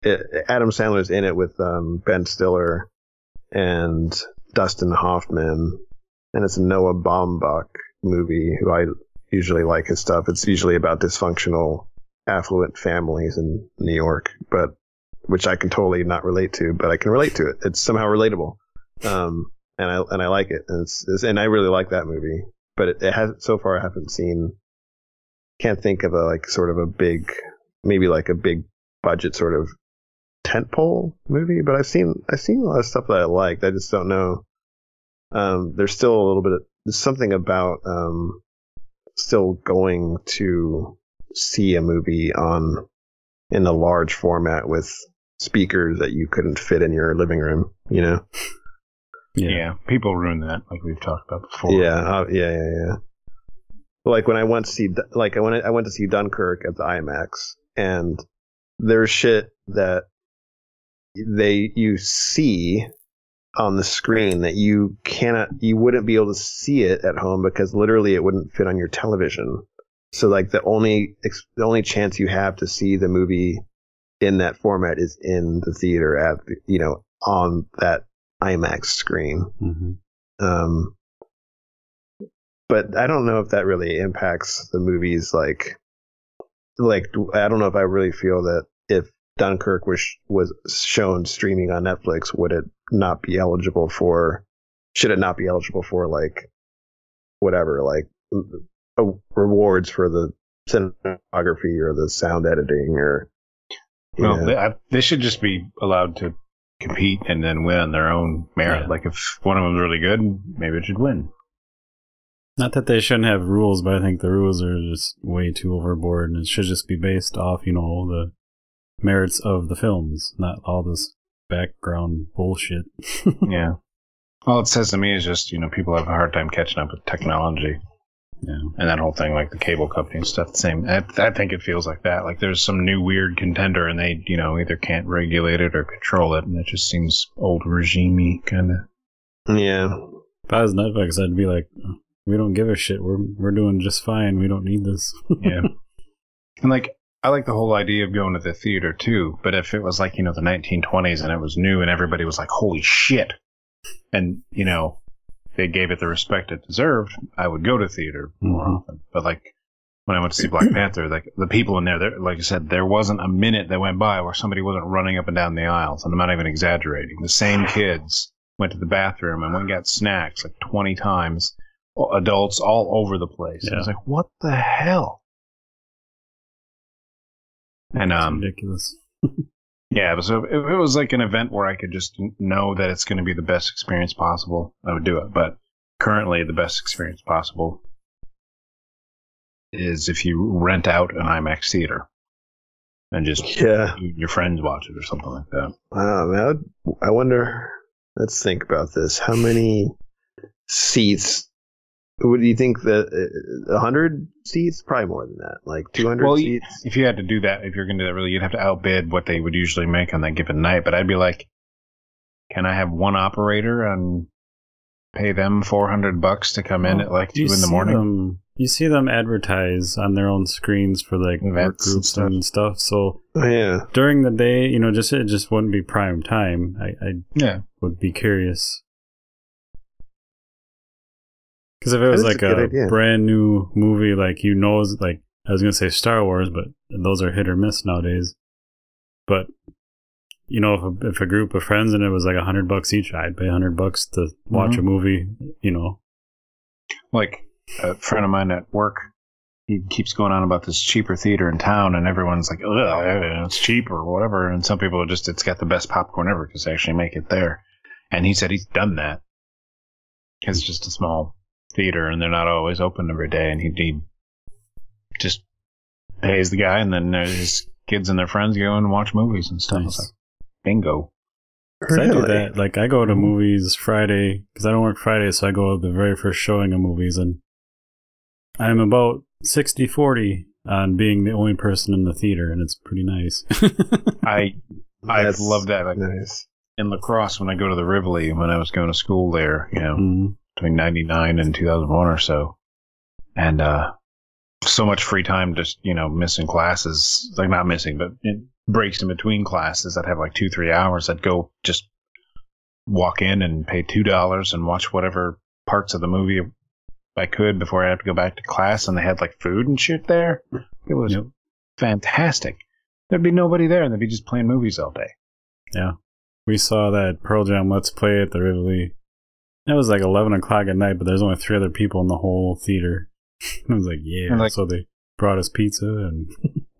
it, Adam Sandler's in it with um, Ben Stiller and Dustin Hoffman, and it's a Noah Baumbach movie. Who I usually like his stuff. It's usually about dysfunctional, affluent families in New York, but which I can totally not relate to, but I can relate to it. It's somehow relatable. Um, and I and I like it, and it's, it's and I really like that movie. But it, it has so far I haven't seen. Can't think of a like sort of a big, maybe like a big budget sort of tentpole movie. But I've seen I've seen a lot of stuff that I liked. I just don't know. Um, there's still a little bit. Of, something about um, still going to see a movie on in a large format with speakers that you couldn't fit in your living room. You know. Yeah. people ruin that, like we've talked about before. Yeah, uh, yeah, yeah, yeah. Like when I went to see, like I went, I went to see Dunkirk at the IMAX, and there's shit that they you see on the screen that you cannot, you wouldn't be able to see it at home because literally it wouldn't fit on your television. So like the only the only chance you have to see the movie in that format is in the theater at you know on that IMAX screen. hmm Um, but I don't know if that really impacts the movies. Like, like I don't know if I really feel that if Dunkirk was was shown streaming on Netflix, would it not be eligible for? Should it not be eligible for like whatever, like uh, rewards for the cinematography or the sound editing or? Well, know? they, I, they should just be allowed to compete and then win on their own merit. Yeah. Like if one of them's really good, maybe it should win. Not that they shouldn't have rules, but I think the rules are just way too overboard, and it should just be based off, you know, the merits of the films, not all this background bullshit. yeah. All it says to me is just, you know, people have a hard time catching up with technology Yeah. and that whole thing, like the cable company and stuff. The same. I, I think it feels like that. Like there's some new weird contender and they, you know, either can't regulate it or control it, and it just seems old regime kind of. yeah, If I was Netflix, I'd be like, we don't give a shit. We're we're doing just fine. We don't need this. Yeah. and like, I like the whole idea of going to the theater too, but if it was like, you know, the 1920s and it was new and everybody was like, holy shit, and, you know, they gave it the respect it deserved, I would go to theater more Mhm. often. But like, when I went to see Black Panther, like the people in there, there, like I said, there wasn't a minute that went by where somebody wasn't running up and down the aisles, and I'm not even exaggerating. The same kids went to the bathroom and went and got snacks like 20 times. Adults all over the place. I was like, what the hell? And um, ridiculous. yeah, so if it was like an event where I could just know that it's going to be the best experience possible, I would do it. But currently, the best experience possible is if you rent out an IMAX theater and just yeah. your friends watch it or something like that. Wow, man. I would- I wonder. Let's think about this. How many seats? Would you think that uh, hundred seats? Probably more than that. Like two hundred Well, seats. If you had to do that, if you're going to do that, really, you'd have to outbid what they would usually make on that given night. But I'd be like, can I have one operator and pay them four hundred bucks to come in Well, at like two in the see morning? Them, you see them advertise on their own screens for like work Events and groups stuff. and stuff. So Oh, yeah. during the day, you know, just it just wouldn't be prime time. I, I Yeah. would be curious. Because if it was like a a, brand new movie, like you know, like I was gonna say Star Wars, but those are hit or miss nowadays. But you know, if a, if a group of friends and it was like a hundred bucks each, I'd pay a hundred bucks to watch Mhm. a movie. You know, Like a friend of mine at work, he keeps going on about this cheaper theater in town, and everyone's like, "Ugh, it's cheap or whatever." And some people are just, it's got the best popcorn ever because they actually make it there. And he said he's done that. 'Cause It's just a small theater, and they're not always open every day, and he, he just pays the guy, and then there's his kids and their friends go and watch movies and stuff. It's Nice. like, bingo. 'Cause I do that. Like I go to movies Friday because I don't work Friday, so I go to the very first showing of movies, and I'm about 60-40 on being the only person in the theater, and it's pretty nice. I I That's love that. Like Nice. in La Crosse, when I go to the Rivoli, when I was going to school there, you know, Mhm. Between 99 and 2001 or so. And, uh, so much free time just, you know, missing classes, like not missing, but breaks in between classes. I'd have like two, three hours. I'd go just walk in and pay $2 and watch whatever parts of the movie I could before I had to go back to class. And they had like food and shit there. It was Yep. fantastic. There'd be nobody there and they'd be just playing movies all day. Yeah. We saw that Pearl Jam Let's Play at the Rivoli. It was like 11 o'clock at night, but there's only three other people in the whole theater. I was like, yeah. Like- so they brought us pizza and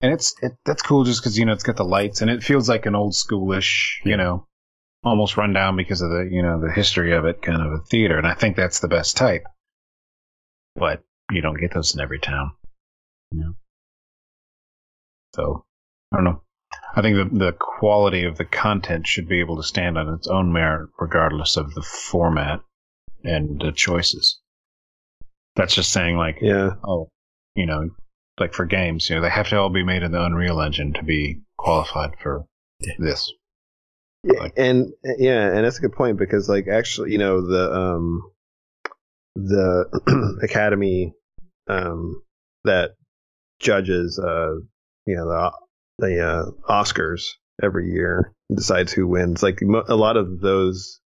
and it's it, that's cool just because you know it's got the lights and it feels like an old schoolish you know almost run down because of the you know the history of it kind of a theater and i think that's the best type but you don't get those in every town Yeah. so i don't know i think the, the quality of the content should be able to stand on its own merit regardless of the format and the choices that's just saying like Yeah. oh, you know, like for games, you know, they have to all be made in the Unreal Engine to be qualified for this. Yeah, Like- and yeah, and that's a good point because like actually, you know, the um the academy um that judges uh you know the the uh, Oscars every year decides who wins. Like mo- a lot of those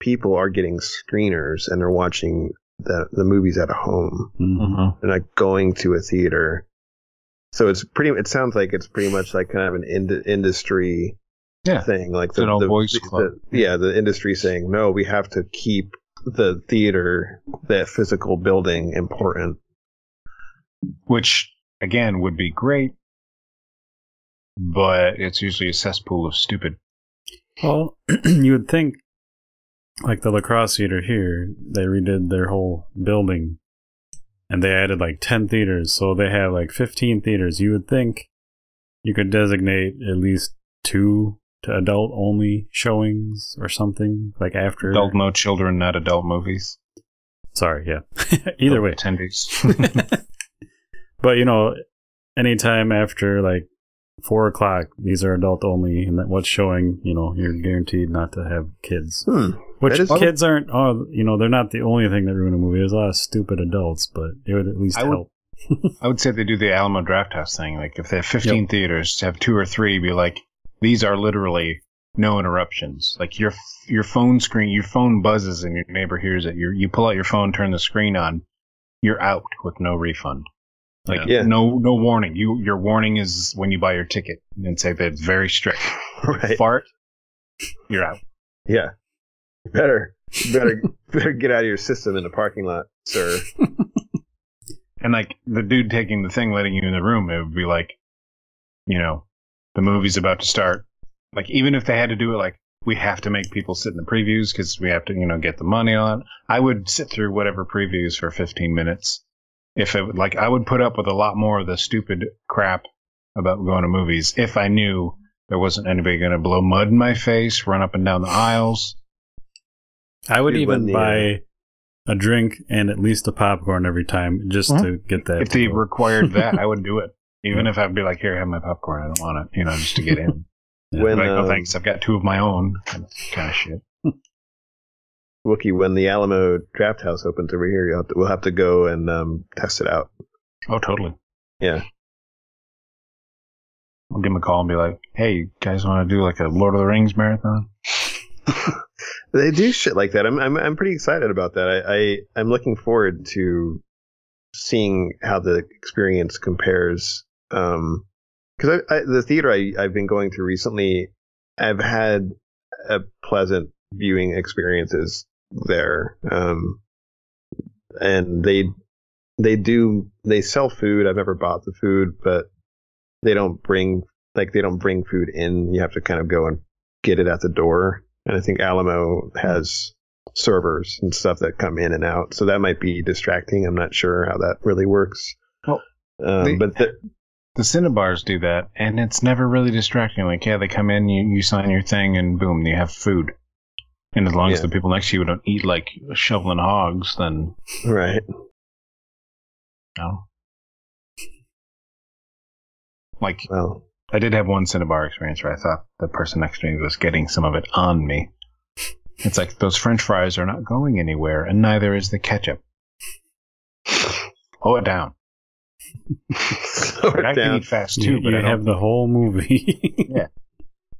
people are getting screeners and they're watching the the movies at home. Mhm. They're not going to a theater. So it's pretty. It sounds like it's pretty much like kind of an ind- industry Yeah. thing, like It's an old the- club. the- yeah, the industry saying no, we have to keep the theater, that physical building, important. Which again would be great, but it's usually a cesspool of stupid. Well, you would think, like the La Crosse theater here, they redid their whole building, and they added like ten theaters, so they have like fifteen theaters. You would think you could designate at least two to adult only showings or something like after. Adult no children, not adult movies. Sorry, yeah. Either way, attendees. but you know, anytime after like four o'clock, these are adult only, and that what's showing, you know, you're guaranteed not to have kids. Hmm. Which is- kids aren't, oh, you know, they're not the only thing that ruin a movie. There's a lot of stupid adults, but it would at least I would- help. I would say they do the Alamo Drafthouse thing. Like if they have 15 theaters, to have two or three be like, these are literally no interruptions. Like your your phone screen, your phone buzzes and your neighbor hears it. You you pull out your phone, turn the screen on, you're out with no refund. Like Yeah. no no warning. You your warning is when you buy your ticket and say that it's very strict. Right. Fart, you're out. Yeah. Better better better get out of your system in the parking lot, sir. And like the dude taking the thing, letting you in the room, it would be like, you know, the movie's about to start. Like even if they had to do it, like we have to make people sit in the previews because we have to, you know, get the money on. I would sit through whatever previews for 15 minutes. If it like, I would put up with a lot more of the stupid crap about going to movies if I knew there wasn't anybody going to blow mud in my face, run up and down the aisles. I would Dude, even when the, buy a drink and at least a popcorn every time just Mhm. to get that. if they go. required that, I would do it. Even if I'd be like, here, have my popcorn. I don't want it, you know, just to get in. Yeah. When like, um, oh, thanks. I've got two of my own. Kind of, kind of shit. Wookie, when the Alamo Drafthouse opens over here, you'll have to, we'll have to go and um, test it out. Oh, totally. Yeah. I'll give him a call and be like, hey, you guys want to do like a Lord of the Rings marathon? they do shit like that. I'm I'm I'm pretty excited about that. I, I I'm looking forward to seeing how the experience compares. Um, because I, I, the theater I I've been going to recently, I've had a pleasant viewing experiences there. Um, and they they do they sell food. I've never bought the food, but they don't bring like they don't bring food in. You have to kind of go and get it at the door. And I think Alamo has servers and stuff that come in and out, so that might be distracting. I'm not sure how that really works. Well, um, they- but the, The Cinnabars do that, and it's never really distracting. Like, yeah, they come in, you, you sign your thing, and boom, you have food. And as long as the people next to you don't eat like shoveling hogs, then right, no. Like, well, I did have one Cinnabar experience where I thought the person next to me was getting some of it on me. It's like those French fries are not going anywhere, and neither is the ketchup. Slow it down. slow Like, I it can eat fast too, You, but you I don't have the whole movie. Yeah.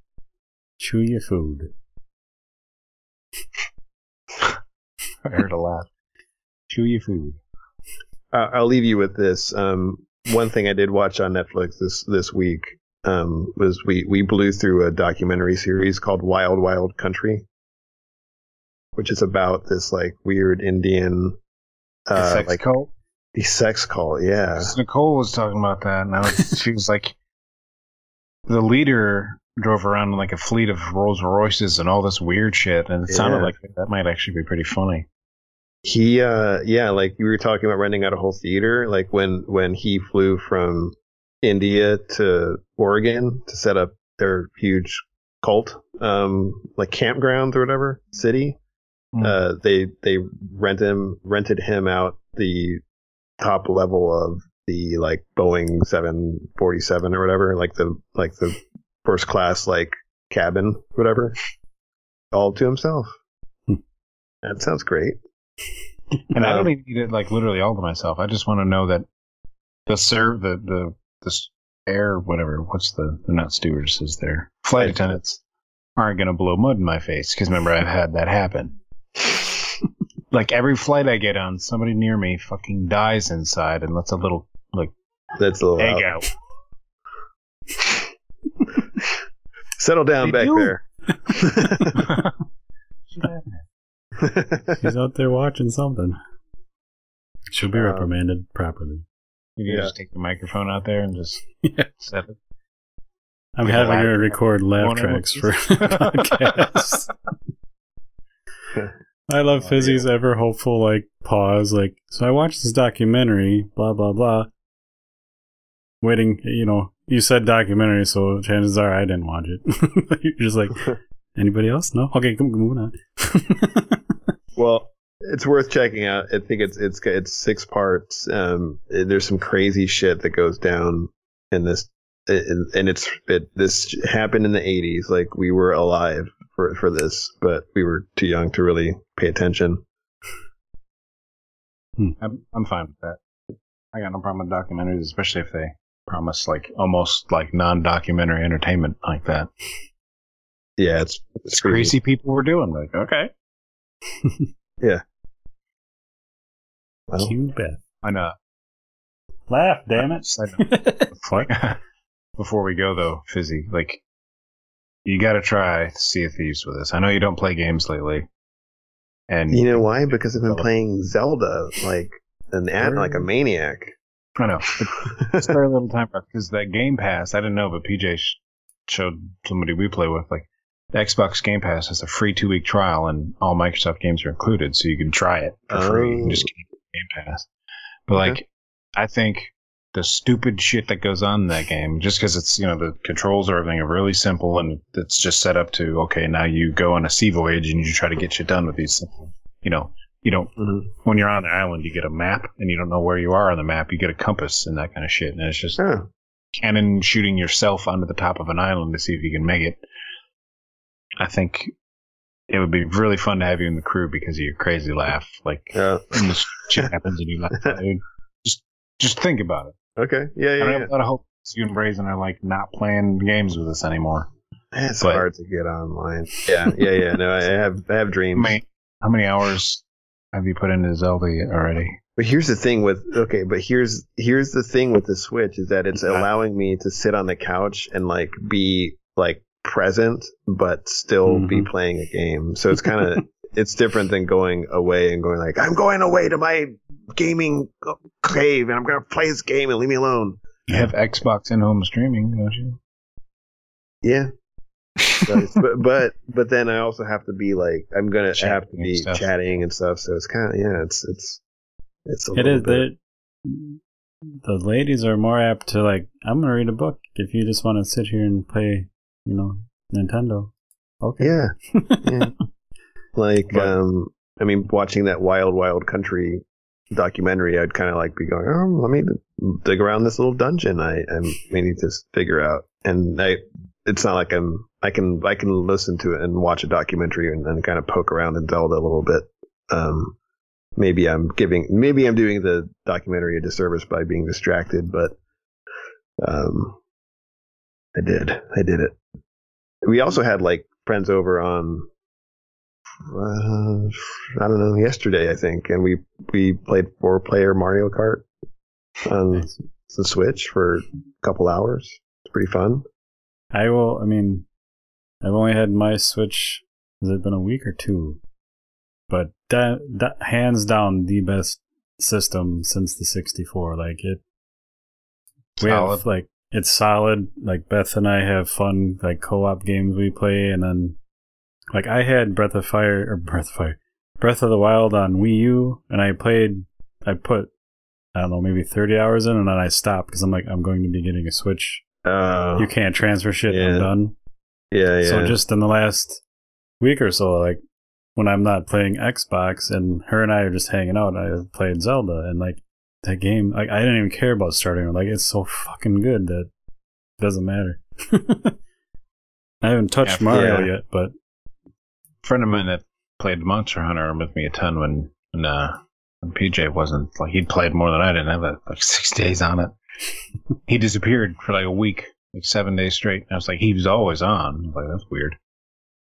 Chew your food. I heard a laugh. Chew your food. Uh, I'll leave you with this. Um, one thing I did watch on Netflix this this week um, was we we blew through a documentary series called Wild Wild Country, which is about this like weird Indian The uh, sex like cult. the sex cult. Yeah, Nicole was talking about that, and I was, she was like, the leader drove around in like a fleet of Rolls Royces and all this weird shit, and it sounded like that might actually be pretty funny. he uh yeah like you were talking about renting out a whole theater. Like when when he flew from India to Oregon to set up their huge cult um like campgrounds or whatever city Mm. uh, they they rent him rented him out the top level of the like Boeing 747 or whatever, like the like the first class like cabin, whatever, all to himself. Hmm. That sounds great. And I Um, don't even need it like literally all to myself. I just want to know that the serve the the the air whatever what's the they're not stewardesses they're flight attendants aren't gonna blow mud in my face because remember I've had that happen. like every flight I get on, somebody near me fucking dies inside and lets a little like That's a little egg out. out. Settle down They back do. there. She's out there watching something. She'll be Um, reprimanded properly. You Yeah. just take the microphone out there and just Yeah. set it. I'm Like having laugh- to record laugh tracks for podcasts. I love Oh, Fizzy's ever hopeful like pause. Like, so I watched this documentary, blah blah blah. Waiting, you know, you said documentary, so chances are I didn't watch it. You're just like, anybody else? No. Okay, come moving on. Well, it's worth checking out. I think it's it's it's six parts. Um, there's some crazy shit that goes down in this, and and it's it this happened in the 80s. Like we were alive for for this, but we were too young to really pay attention. I'm I'm fine with that. I got no problem with documentaries, especially if they promise like almost like non-documentary entertainment like that. Yeah, it's it's It's crazy. crazy people were doing like okay. Well, You bet. I know. Laugh, damn it. Side note, before, before we go though, Fizzy, like you got to try Sea of Thieves with us. I know you don't play games lately, and you know why? Because I've been playing Zelda like an ad, like a maniac. I know it's very little time because that Game Pass. I didn't know, but PJ showed somebody we play with like the Xbox Game Pass has a free two week trial, and all Microsoft games are included, so you can try it for free and just Oh. get Game Pass. But Okay. like, I think the stupid shit that goes on in that game, just because it's you know the controls or everything are really simple, and it's just set up to okay, now you go on a sea voyage and you try to get shit done with these you know. You don't Mhm. when you're on the island, you get a map, and you don't know where you are on the map. You get a compass and that kind of shit, and it's just Oh, cannon shooting yourself onto the top of an island to see if you can make it. I think it would be really fun to have you in the crew because of your crazy laugh. Like yeah. when this shit happens and you laugh, dude, just just think about it. Okay. Yeah, I yeah, don't yeah. have a lot of hope you and Brazen are like not playing games with us anymore. It's But- hard to get online. Yeah, yeah, yeah. No, I have I have dreams. how many hours have you put into Zelda already? But here's the thing with okay, but here's here's the thing with the Switch is that it's allowing me to sit on the couch and like be like present but still be Mhm. playing a game. So it's kind of it's different than going away and going like I'm going away to my gaming cave and I'm going to play this game and leave me alone. You have Xbox in-home streaming, don't you? Yeah. But, but but but then I also have to be like I'm gonna Chatting have to be stuff. chatting and stuff. So it's kind of yeah, it's it's it's a It little is. bit. The, the ladies are more apt to like. I'm gonna read a book if you just want to sit here and play, you know, Nintendo. Okay. Yeah, yeah. like But- um, I mean, watching that Wild Wild Country documentary, I'd kind of like be going, oh, let me dig around this little dungeon. I I may need to figure out, and I. It's not like I'm. I can I can listen to it and watch a documentary and then kind of poke around in Zelda a little bit. Um, maybe I'm giving maybe I'm doing the documentary a disservice by being distracted, but um, I did I did it. We also had like friends over on uh, I don't know yesterday I think, and we we played four player Mario Kart on the Switch for a couple hours. It's pretty fun. I will. I mean, I've only had my Switch. Has it been a week or two? But that that hands down the best system since the 64. Like it. We Solid. have like it's solid. Like Beth and I have fun like co-op games we play, and then like I had Breath of Fire or Breath of Fire, Breath of the Wild on Wii U, and I played. I put I don't know maybe 30 hours in, and then I stopped because I'm like I'm going to be getting a Switch Uh, you can't transfer shit. Yeah. I'm done. Yeah, yeah. So just in the last week or so, like when I'm not playing Xbox and her and I are just hanging out, I played Zelda and like that game. Like I didn't even care about starting. it. Like it's so fucking good that it doesn't matter. I haven't touched Yeah, Mario yeah. yet, but A friend of mine that played Monster Hunter with me a ton when when, uh, when PJ wasn't like he'd played more than I did. I have uh, like six days on it. he disappeared for like a week, like seven days straight. I was like, he was always on. I was like, that's weird.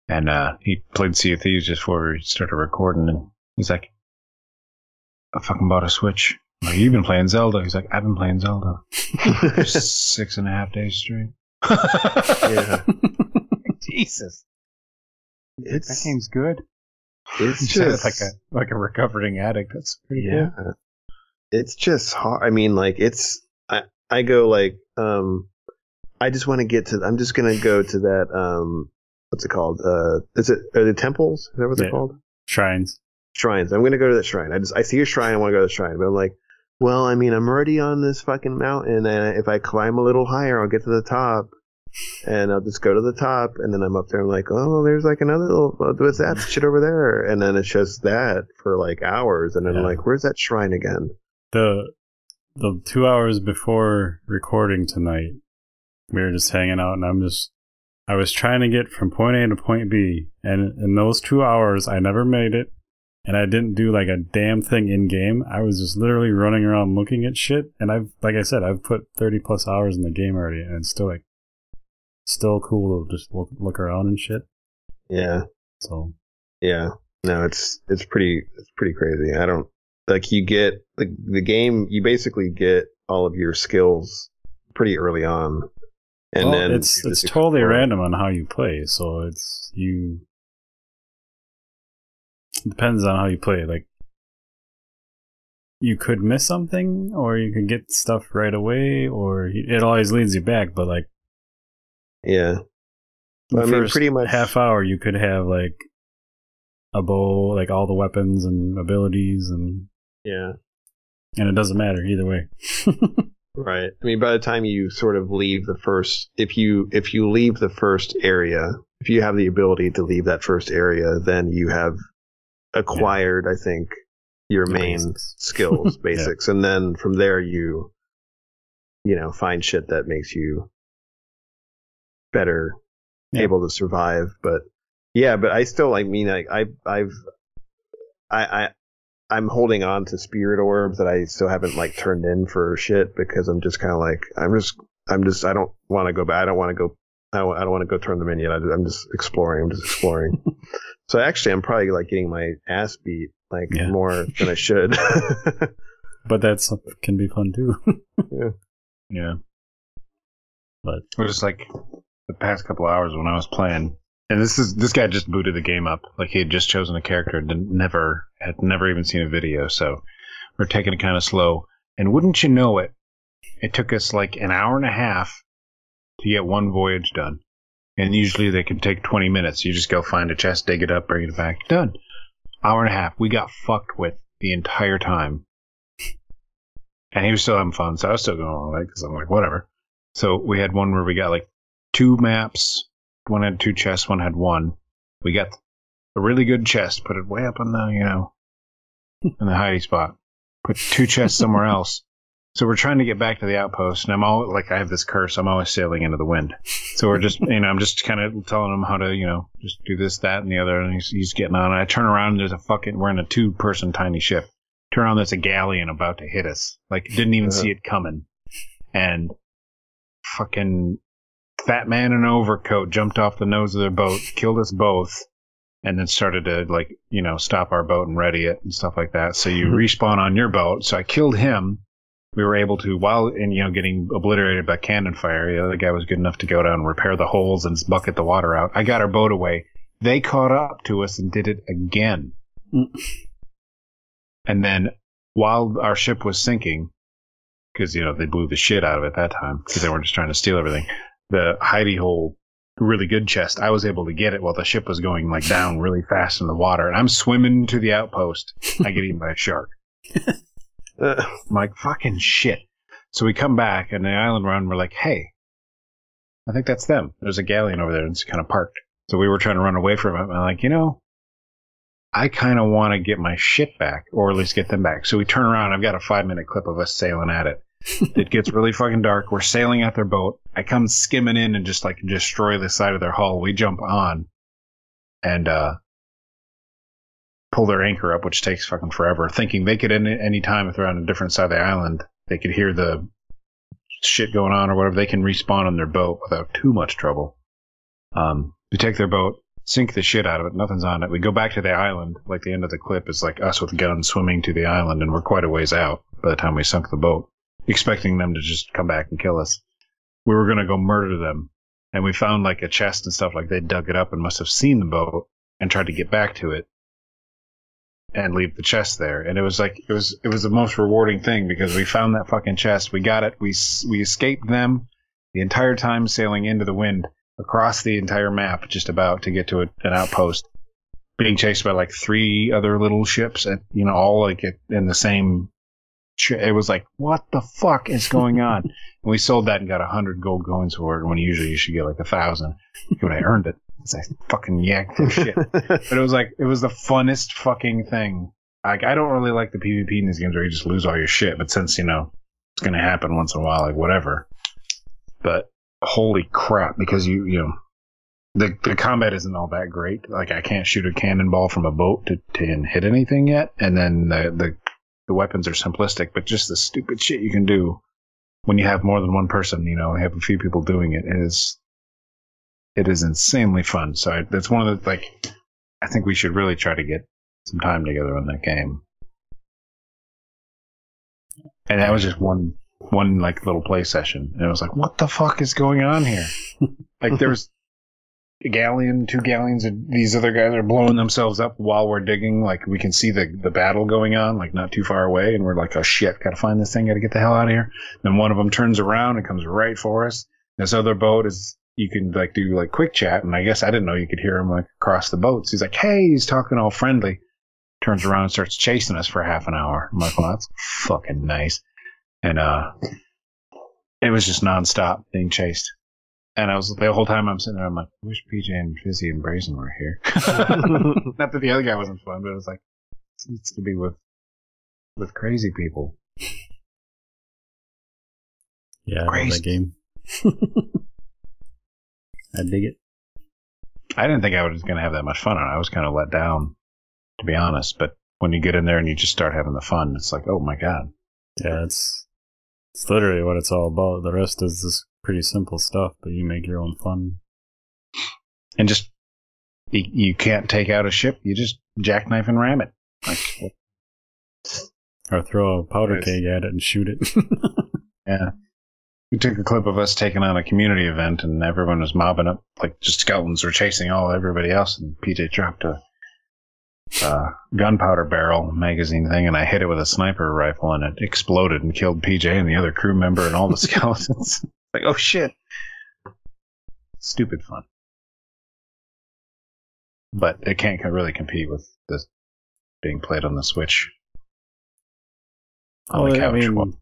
And uh, he played Sea of Thieves just before we started recording, and he's like, I fucking bought a Switch. I'm like, you've been playing Zelda. He's like, I've been playing Zelda six and a half days straight. yeah. Jesus, It's, that game's good. it's He just like a like a recovering addict. That's pretty yeah. It's just hard. I mean, like it's I I go like um I just want to get to. I'm just gonna go to that um what's it called? Uh, is it are the temples? Is that what they're Yeah. called? shrines. Shrines. I'm gonna go to that shrine. I just I see a shrine. I want to go to the shrine, but I'm like. Well, I mean, I'm already on this fucking mountain, and if I climb a little higher, I'll get to the top, and I'll just go to the top, and then I'm up there. I'm like, oh, there's like another little, what's that shit over there? And then it's just that for like hours, and then I'm Yeah. like, where's that shrine again? The the two hours before recording tonight, we were just hanging out, and I'm just I was trying to get from point A to point B, and in those two hours, I never made it, and I didn't do like a damn thing in game. I was just literally running around looking at shit, and I've like I said, I've put thirty plus hours in the game already, and it's still like still cool to just look look around and shit. Yeah, So yeah. No, it's it's pretty it's pretty crazy. I don't like you get the the game. You basically get all of your skills pretty early on, and Well, then it's it's totally explore. random on how you play. So it's you it depends on how you play. Like you could miss something, or you could get stuff right away, or it always leads you back. But like Yeah, the I mean, pretty much- half hour, you could have like a bow, like all the weapons and abilities, and yeah. and it doesn't matter either way. Right. I mean, by the time you sort of leave the first, if you if you leave the first area, if you have the ability to leave that first area, then you have acquired, I think, your main basics. skills, Yeah. basics, and then from there you, you know, find shit that makes you better Yeah. able to survive. But yeah, but I still, I mean, I, I I've, I, I. I'm holding on to spirit orbs that I still haven't like turned in for shit because I'm just kind of like I'm just I'm just I don't want to go back. I don't want to go. I don't want to go turn them in yet. I, I'm just exploring. I'm just exploring. so actually, I'm probably like getting my ass beat like Yeah. more than I should. But that's can be fun too. Yeah. But It was just like the past couple hours when I was playing, and this is this guy just booted the game up. Like he had just chosen a character, and never had never even seen a video. So we're taking it kind of slow. And wouldn't you know it, it took us like an hour and a half to get one voyage done. And usually they can take 20 minutes. You just go find a chest, dig it up, bring it back. Done. Hour and a half. We got fucked with the entire time. And he was still having fun, so I was still going along with it because I'm like, whatever. So we had one where we got like two maps. One had two chests, one had one. We got a really good chest, put it way up in the, you know, in the hidey spot. Put two chests somewhere else. So we're trying to get back to the outpost, and I'm all like, I have this curse. I'm always sailing into the wind. So we're just, you know, I'm just kind of telling him how to, you know, just do this, that, and the other, and he's, he's getting on. And I turn around, and there's a fucking, we're in a two person tiny ship. Turn around, there's a galleon about to hit us. Like, didn't even uh-huh. see it coming. And fucking fat man in an overcoat jumped off the nose of their boat, killed us both, and then started to like you know stop our boat and ready it and stuff like that. So you respawn on your boat. So I killed him. We were able to while in you know getting obliterated by cannon fire. The other guy was good enough to go down and repair the holes and bucket the water out. I got our boat away. They caught up to us and did it again. Mm. And then while our ship was sinking, because you know they blew the shit out of it that time because they weren't just trying to steal everything. The hidey hole, really good chest. I was able to get it while the ship was going like down really fast in the water, and I'm swimming to the outpost. I get eaten by a shark. Uh, I'm like fucking shit. So we come back and the island run. We're like, hey, I think that's them. There's a galleon over there and it's kind of parked. So we were trying to run away from it. I'm like, you know, I kind of want to get my shit back, or at least get them back. So we turn around. I've got a five minute clip of us sailing at it. It gets really fucking dark. We're sailing at their boat. I come skimming in and just like destroy the side of their hull. We jump on and uh pull their anchor up, which takes fucking forever. Thinking they could any any time if they're on a different side of the island, they could hear the shit going on or whatever. They can respawn on their boat without too much trouble. Um, we take their boat, sink the shit out of it. Nothing's on it. We go back to the island. Like the end of the clip is like us with guns swimming to the island, and we're quite a ways out by the time we sunk the boat, expecting them to just come back and kill us. We were gonna go murder them, and we found like a chest and stuff. Like they dug it up and must have seen the boat and tried to get back to it and leave the chest there. And it was like it was it was the most rewarding thing because we found that fucking chest. We got it. We we escaped them the entire time sailing into the wind across the entire map, just about to get to a, an outpost, being chased by like three other little ships, and you know all like in the same. It was like, what the fuck is going on? and we sold that and got a hundred gold coins for it when usually you should get like a thousand. When I earned it, it's like fucking yanked the shit. But it was like it was the funnest fucking thing. Like I don't really like the PvP in these games where you just lose all your shit, but since you know it's gonna happen once in a while, like whatever. But holy crap, because you you know the the combat isn't all that great. Like I can't shoot a cannonball from a boat to, to hit anything yet, and then the the the weapons are simplistic, but just the stupid shit you can do when you have more than one person, you know, have a few people doing it is it is insanely fun. So I, that's one of the like I think we should really try to get some time together on that game. And that was just one one like little play session, and it was like, what the fuck is going on here? like there was galleon, two galleons, and these other guys are blowing themselves up while we're digging. Like we can see the the battle going on, like not too far away, and we're like, oh shit, gotta find this thing, gotta get the hell out of here. Then one of them turns around and comes right for us. This other boat is you can like do like quick chat, and I guess I didn't know you could hear him like across the boats. He's like, hey, he's talking all friendly. Turns around and starts chasing us for half an hour. I'm like, well, that's fucking nice. And uh, it was just nonstop being chased. And I was the whole time I'm sitting there, I'm like, I wish PJ and Fizzy and Brazen were here. Not that the other guy wasn't fun, but it was like, it needs to be with with crazy people. Yeah, I love Crazy. that game. I dig it. I didn't think I was going to have that much fun on it. I was kind of let down, to be honest. But when you get in there and you just start having the fun, it's like, oh my god. Yeah, it's it's literally what it's all about. The rest is just pretty simple stuff, but you make your own fun and just you, you can't take out a ship. You just jackknife and ram it. Like, Or throw a powder keg at it and shoot it. yeah. We took a clip of us taking on a community event, and everyone was mobbing up like just skeletons were chasing all everybody else. And PJ dropped a uh, gunpowder barrel magazine thing, and I hit it with a sniper rifle, and it exploded and killed PJ and the other crew member and all the skeletons. Like, oh shit! Stupid fun, but it can't really compete with this being played on the Switch. On the couch, I mean, while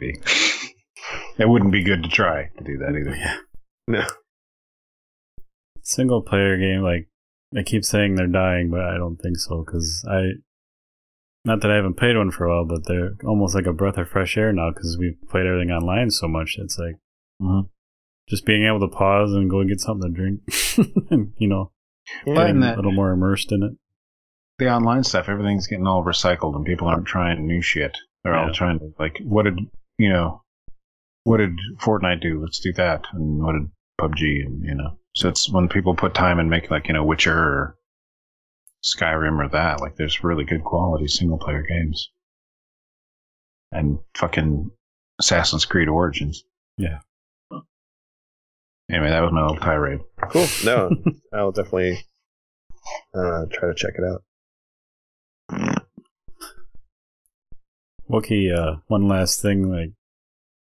TV. it wouldn't be good to try to do that either. yeah. No. Single player game, like, they keep saying they're dying, but I don't think so, because I. Not that I haven't played one for a while, but they're almost like a breath of fresh air now because we've played everything online so much. It's like Mhm. just being able to pause and go and get something to drink, and, you know, But getting in a little more immersed in it. the online stuff, everything's getting all recycled, and people aren't trying new shit. They're all trying to like, what did you know? What did Fortnite do? Let's do that. And what did PUBG? And you know, so it's when people put time and make like you know Witcher or Skyrim or that. Like, there's really good quality single player games. And fucking Assassin's Creed Origins. Yeah. Anyway, that was my little tirade. Cool. No, I'll definitely uh, try to check it out. Wookie, uh, one last thing, like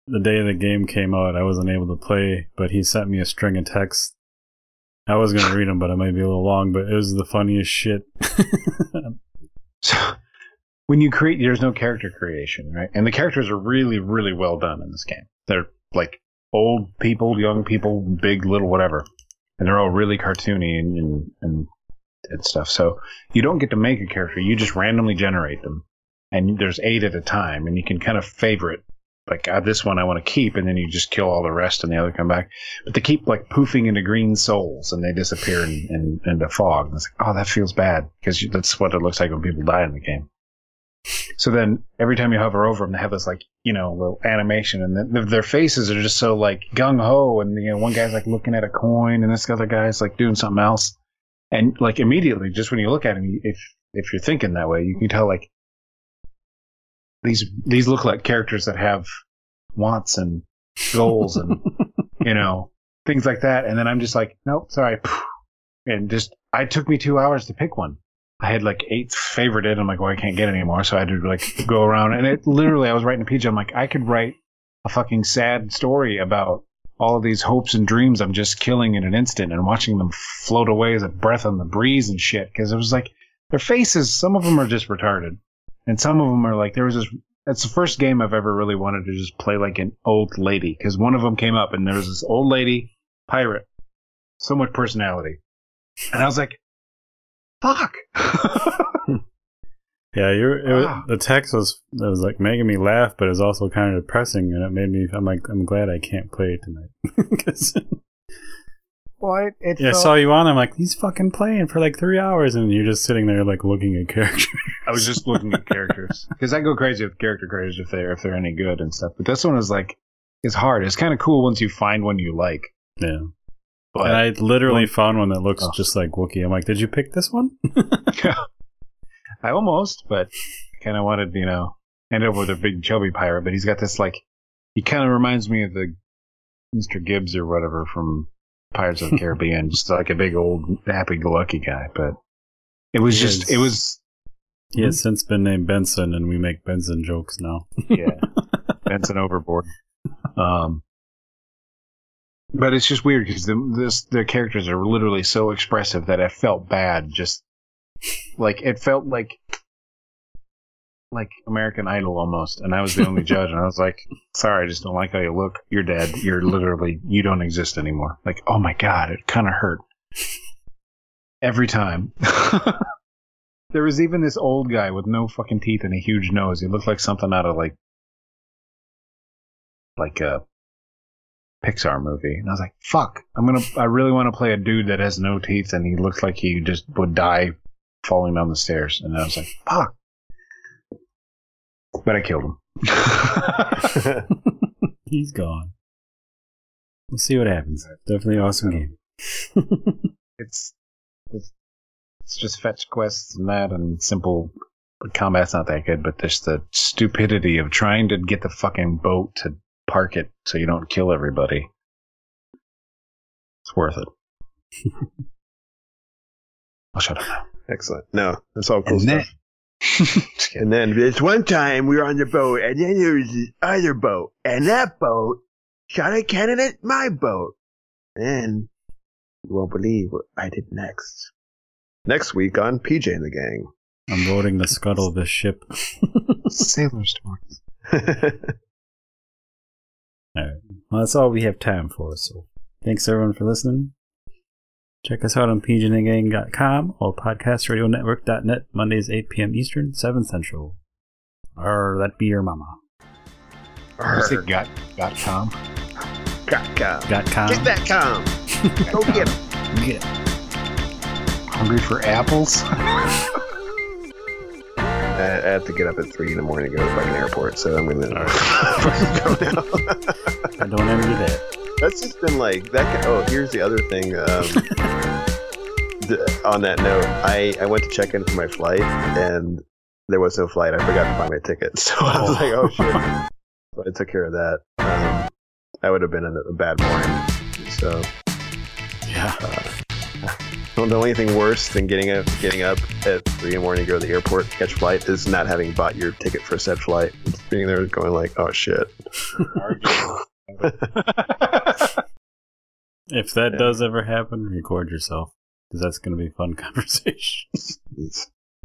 the day the game came out, I wasn't able to play, but he sent me a string of texts. I was gonna read them, but it might be a little long. But it was the funniest shit. So when you create, there's no character creation, right? And the characters are really, really well done in this game. They're like old people, young people, big, little, whatever, and they're all really cartoony and and, and, and stuff. So you don't get to make a character; you just randomly generate them, and there's eight at a time, and you can kind of favorite. Like ah, this one I want to keep, and then you just kill all the rest, and the other come back. But they keep like poofing into green souls, and they disappear in, in, into fog. And it's like, oh, that feels bad because that's what it looks like when people die in the game. So then every time you hover over them, they have this like you know little animation, and then their- faces are just so like gung ho, and you know one guy's like looking at a coin, and this other guy's like doing something else, and like immediately, just when you look at him, if if you're thinking that way, you can tell like these these look like characters that have wants and goals and you know things like that, and then I'm just like, nope, sorry, and just I took me two hours to pick one. I had like eight favorited. I'm like, well, I can't get any more. So I had to like go around and it literally, I was writing a page. I'm like, I could write a fucking sad story about all of these hopes and dreams I'm just killing in an instant and watching them float away as a breath on the breeze and shit. Cause it was like their faces, some of them are just retarded and some of them are like, there was this, it's the first game I've ever really wanted to just play like an old lady. Cause one of them came up and there was this old lady pirate, so much personality. And I was like, fuck. yeah, you're. It was, Wow. the text was it was like making me laugh, but it was also kind of depressing, and it made me. I'm like, I'm glad I can't play it tonight. 'Cause- Well, it, it yeah, I saw you on. I'm like, he's fucking playing for like three hours, and you're just sitting there like looking at characters. I was just looking at characters because I go crazy with character creators if they're if they're any good and stuff. But this one is like it's hard. It's kind of cool once you find one you like. yeah. But and I literally found one that looks Oh. just like Wookiee. I'm like, did you pick this one? I almost, but kind of wanted you know end up with a big chubby pirate. But he's got this like he kind of reminds me of the Mr. Gibbs or whatever from Pirates of the Caribbean, just like a big old happy-go-lucky guy. But it was He just is. it was He has since been named Benson, and we make Benson jokes now. yeah, Benson overboard. Um, but it's just weird because the this the characters are literally so expressive that I felt bad. Just like it felt like like American Idol almost, and I was the only judge, and I was like, "Sorry, I just don't like how you look. You're dead. You're literally you don't exist anymore." Like, oh my god, it kind of hurt every time. there was even this old guy with no fucking teeth and a huge nose. He looked like something out of like like a Pixar movie. And I was like, fuck, I'm gonna, I really want to play a dude that has no teeth and he looks like he just would die falling down the stairs. And I was like, fuck. But I killed him. He's gone. We'll see what happens. Definitely awesome game. it's it's, it's just fetch quests and that and simple. But combat's not that good, but just the stupidity of trying to get the fucking boat to park it so you don't kill everybody. It's worth it. I'll oh, shut up now. Excellent. No, that's all cool And then- stuff. And then this one time we were on the boat, and then there was this other boat, and that boat shot a cannon at my boat. And you won't believe what I did next. Next week on PJ and the Gang. I'm voting the scuttle of this ship. Sailor stories. Alright. Well, that's all we have time for, so thanks everyone for listening. Check us out on pgngang.com or podcastradionetwork.net, Mondays 8 p.m. Eastern, 7 Central. Or that be your mama. You say got got com? Got com. Got com? Get that com. Go get 'em. Get. Hungry for apples? I, I have to get up at 3 in the morning to go to the fucking airport, so I'm going to go now. I don't envy that. That's just been like that. Can, oh, here's the other thing. Um, th- on that note, I I went to check in for my flight and there was no flight. I forgot to buy my ticket, so I was like, oh shit. So I took care of that. Um, I would have been in a bad morning. So Yeah. well, the only anything worse than getting up getting up at three in the morning to go to the airport to catch flight is not having bought your ticket for a said flight. Being there going like, oh shit. If that Yeah. does ever happen, record yourself. Because that's going to be a fun conversation.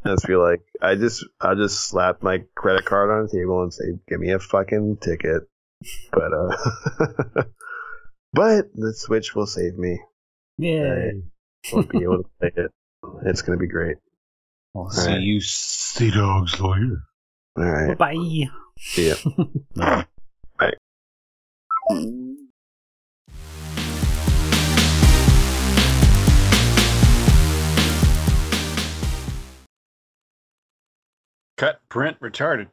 I just feel like I just I just slap my credit card on the table and say, "Give me a fucking ticket." But uh, but the Switch will save me. Yay. Won't be able to play it. It's gonna be great. I'll see see you sea dogs later. All right. Bye. See ya. No. Cut, print, retarded.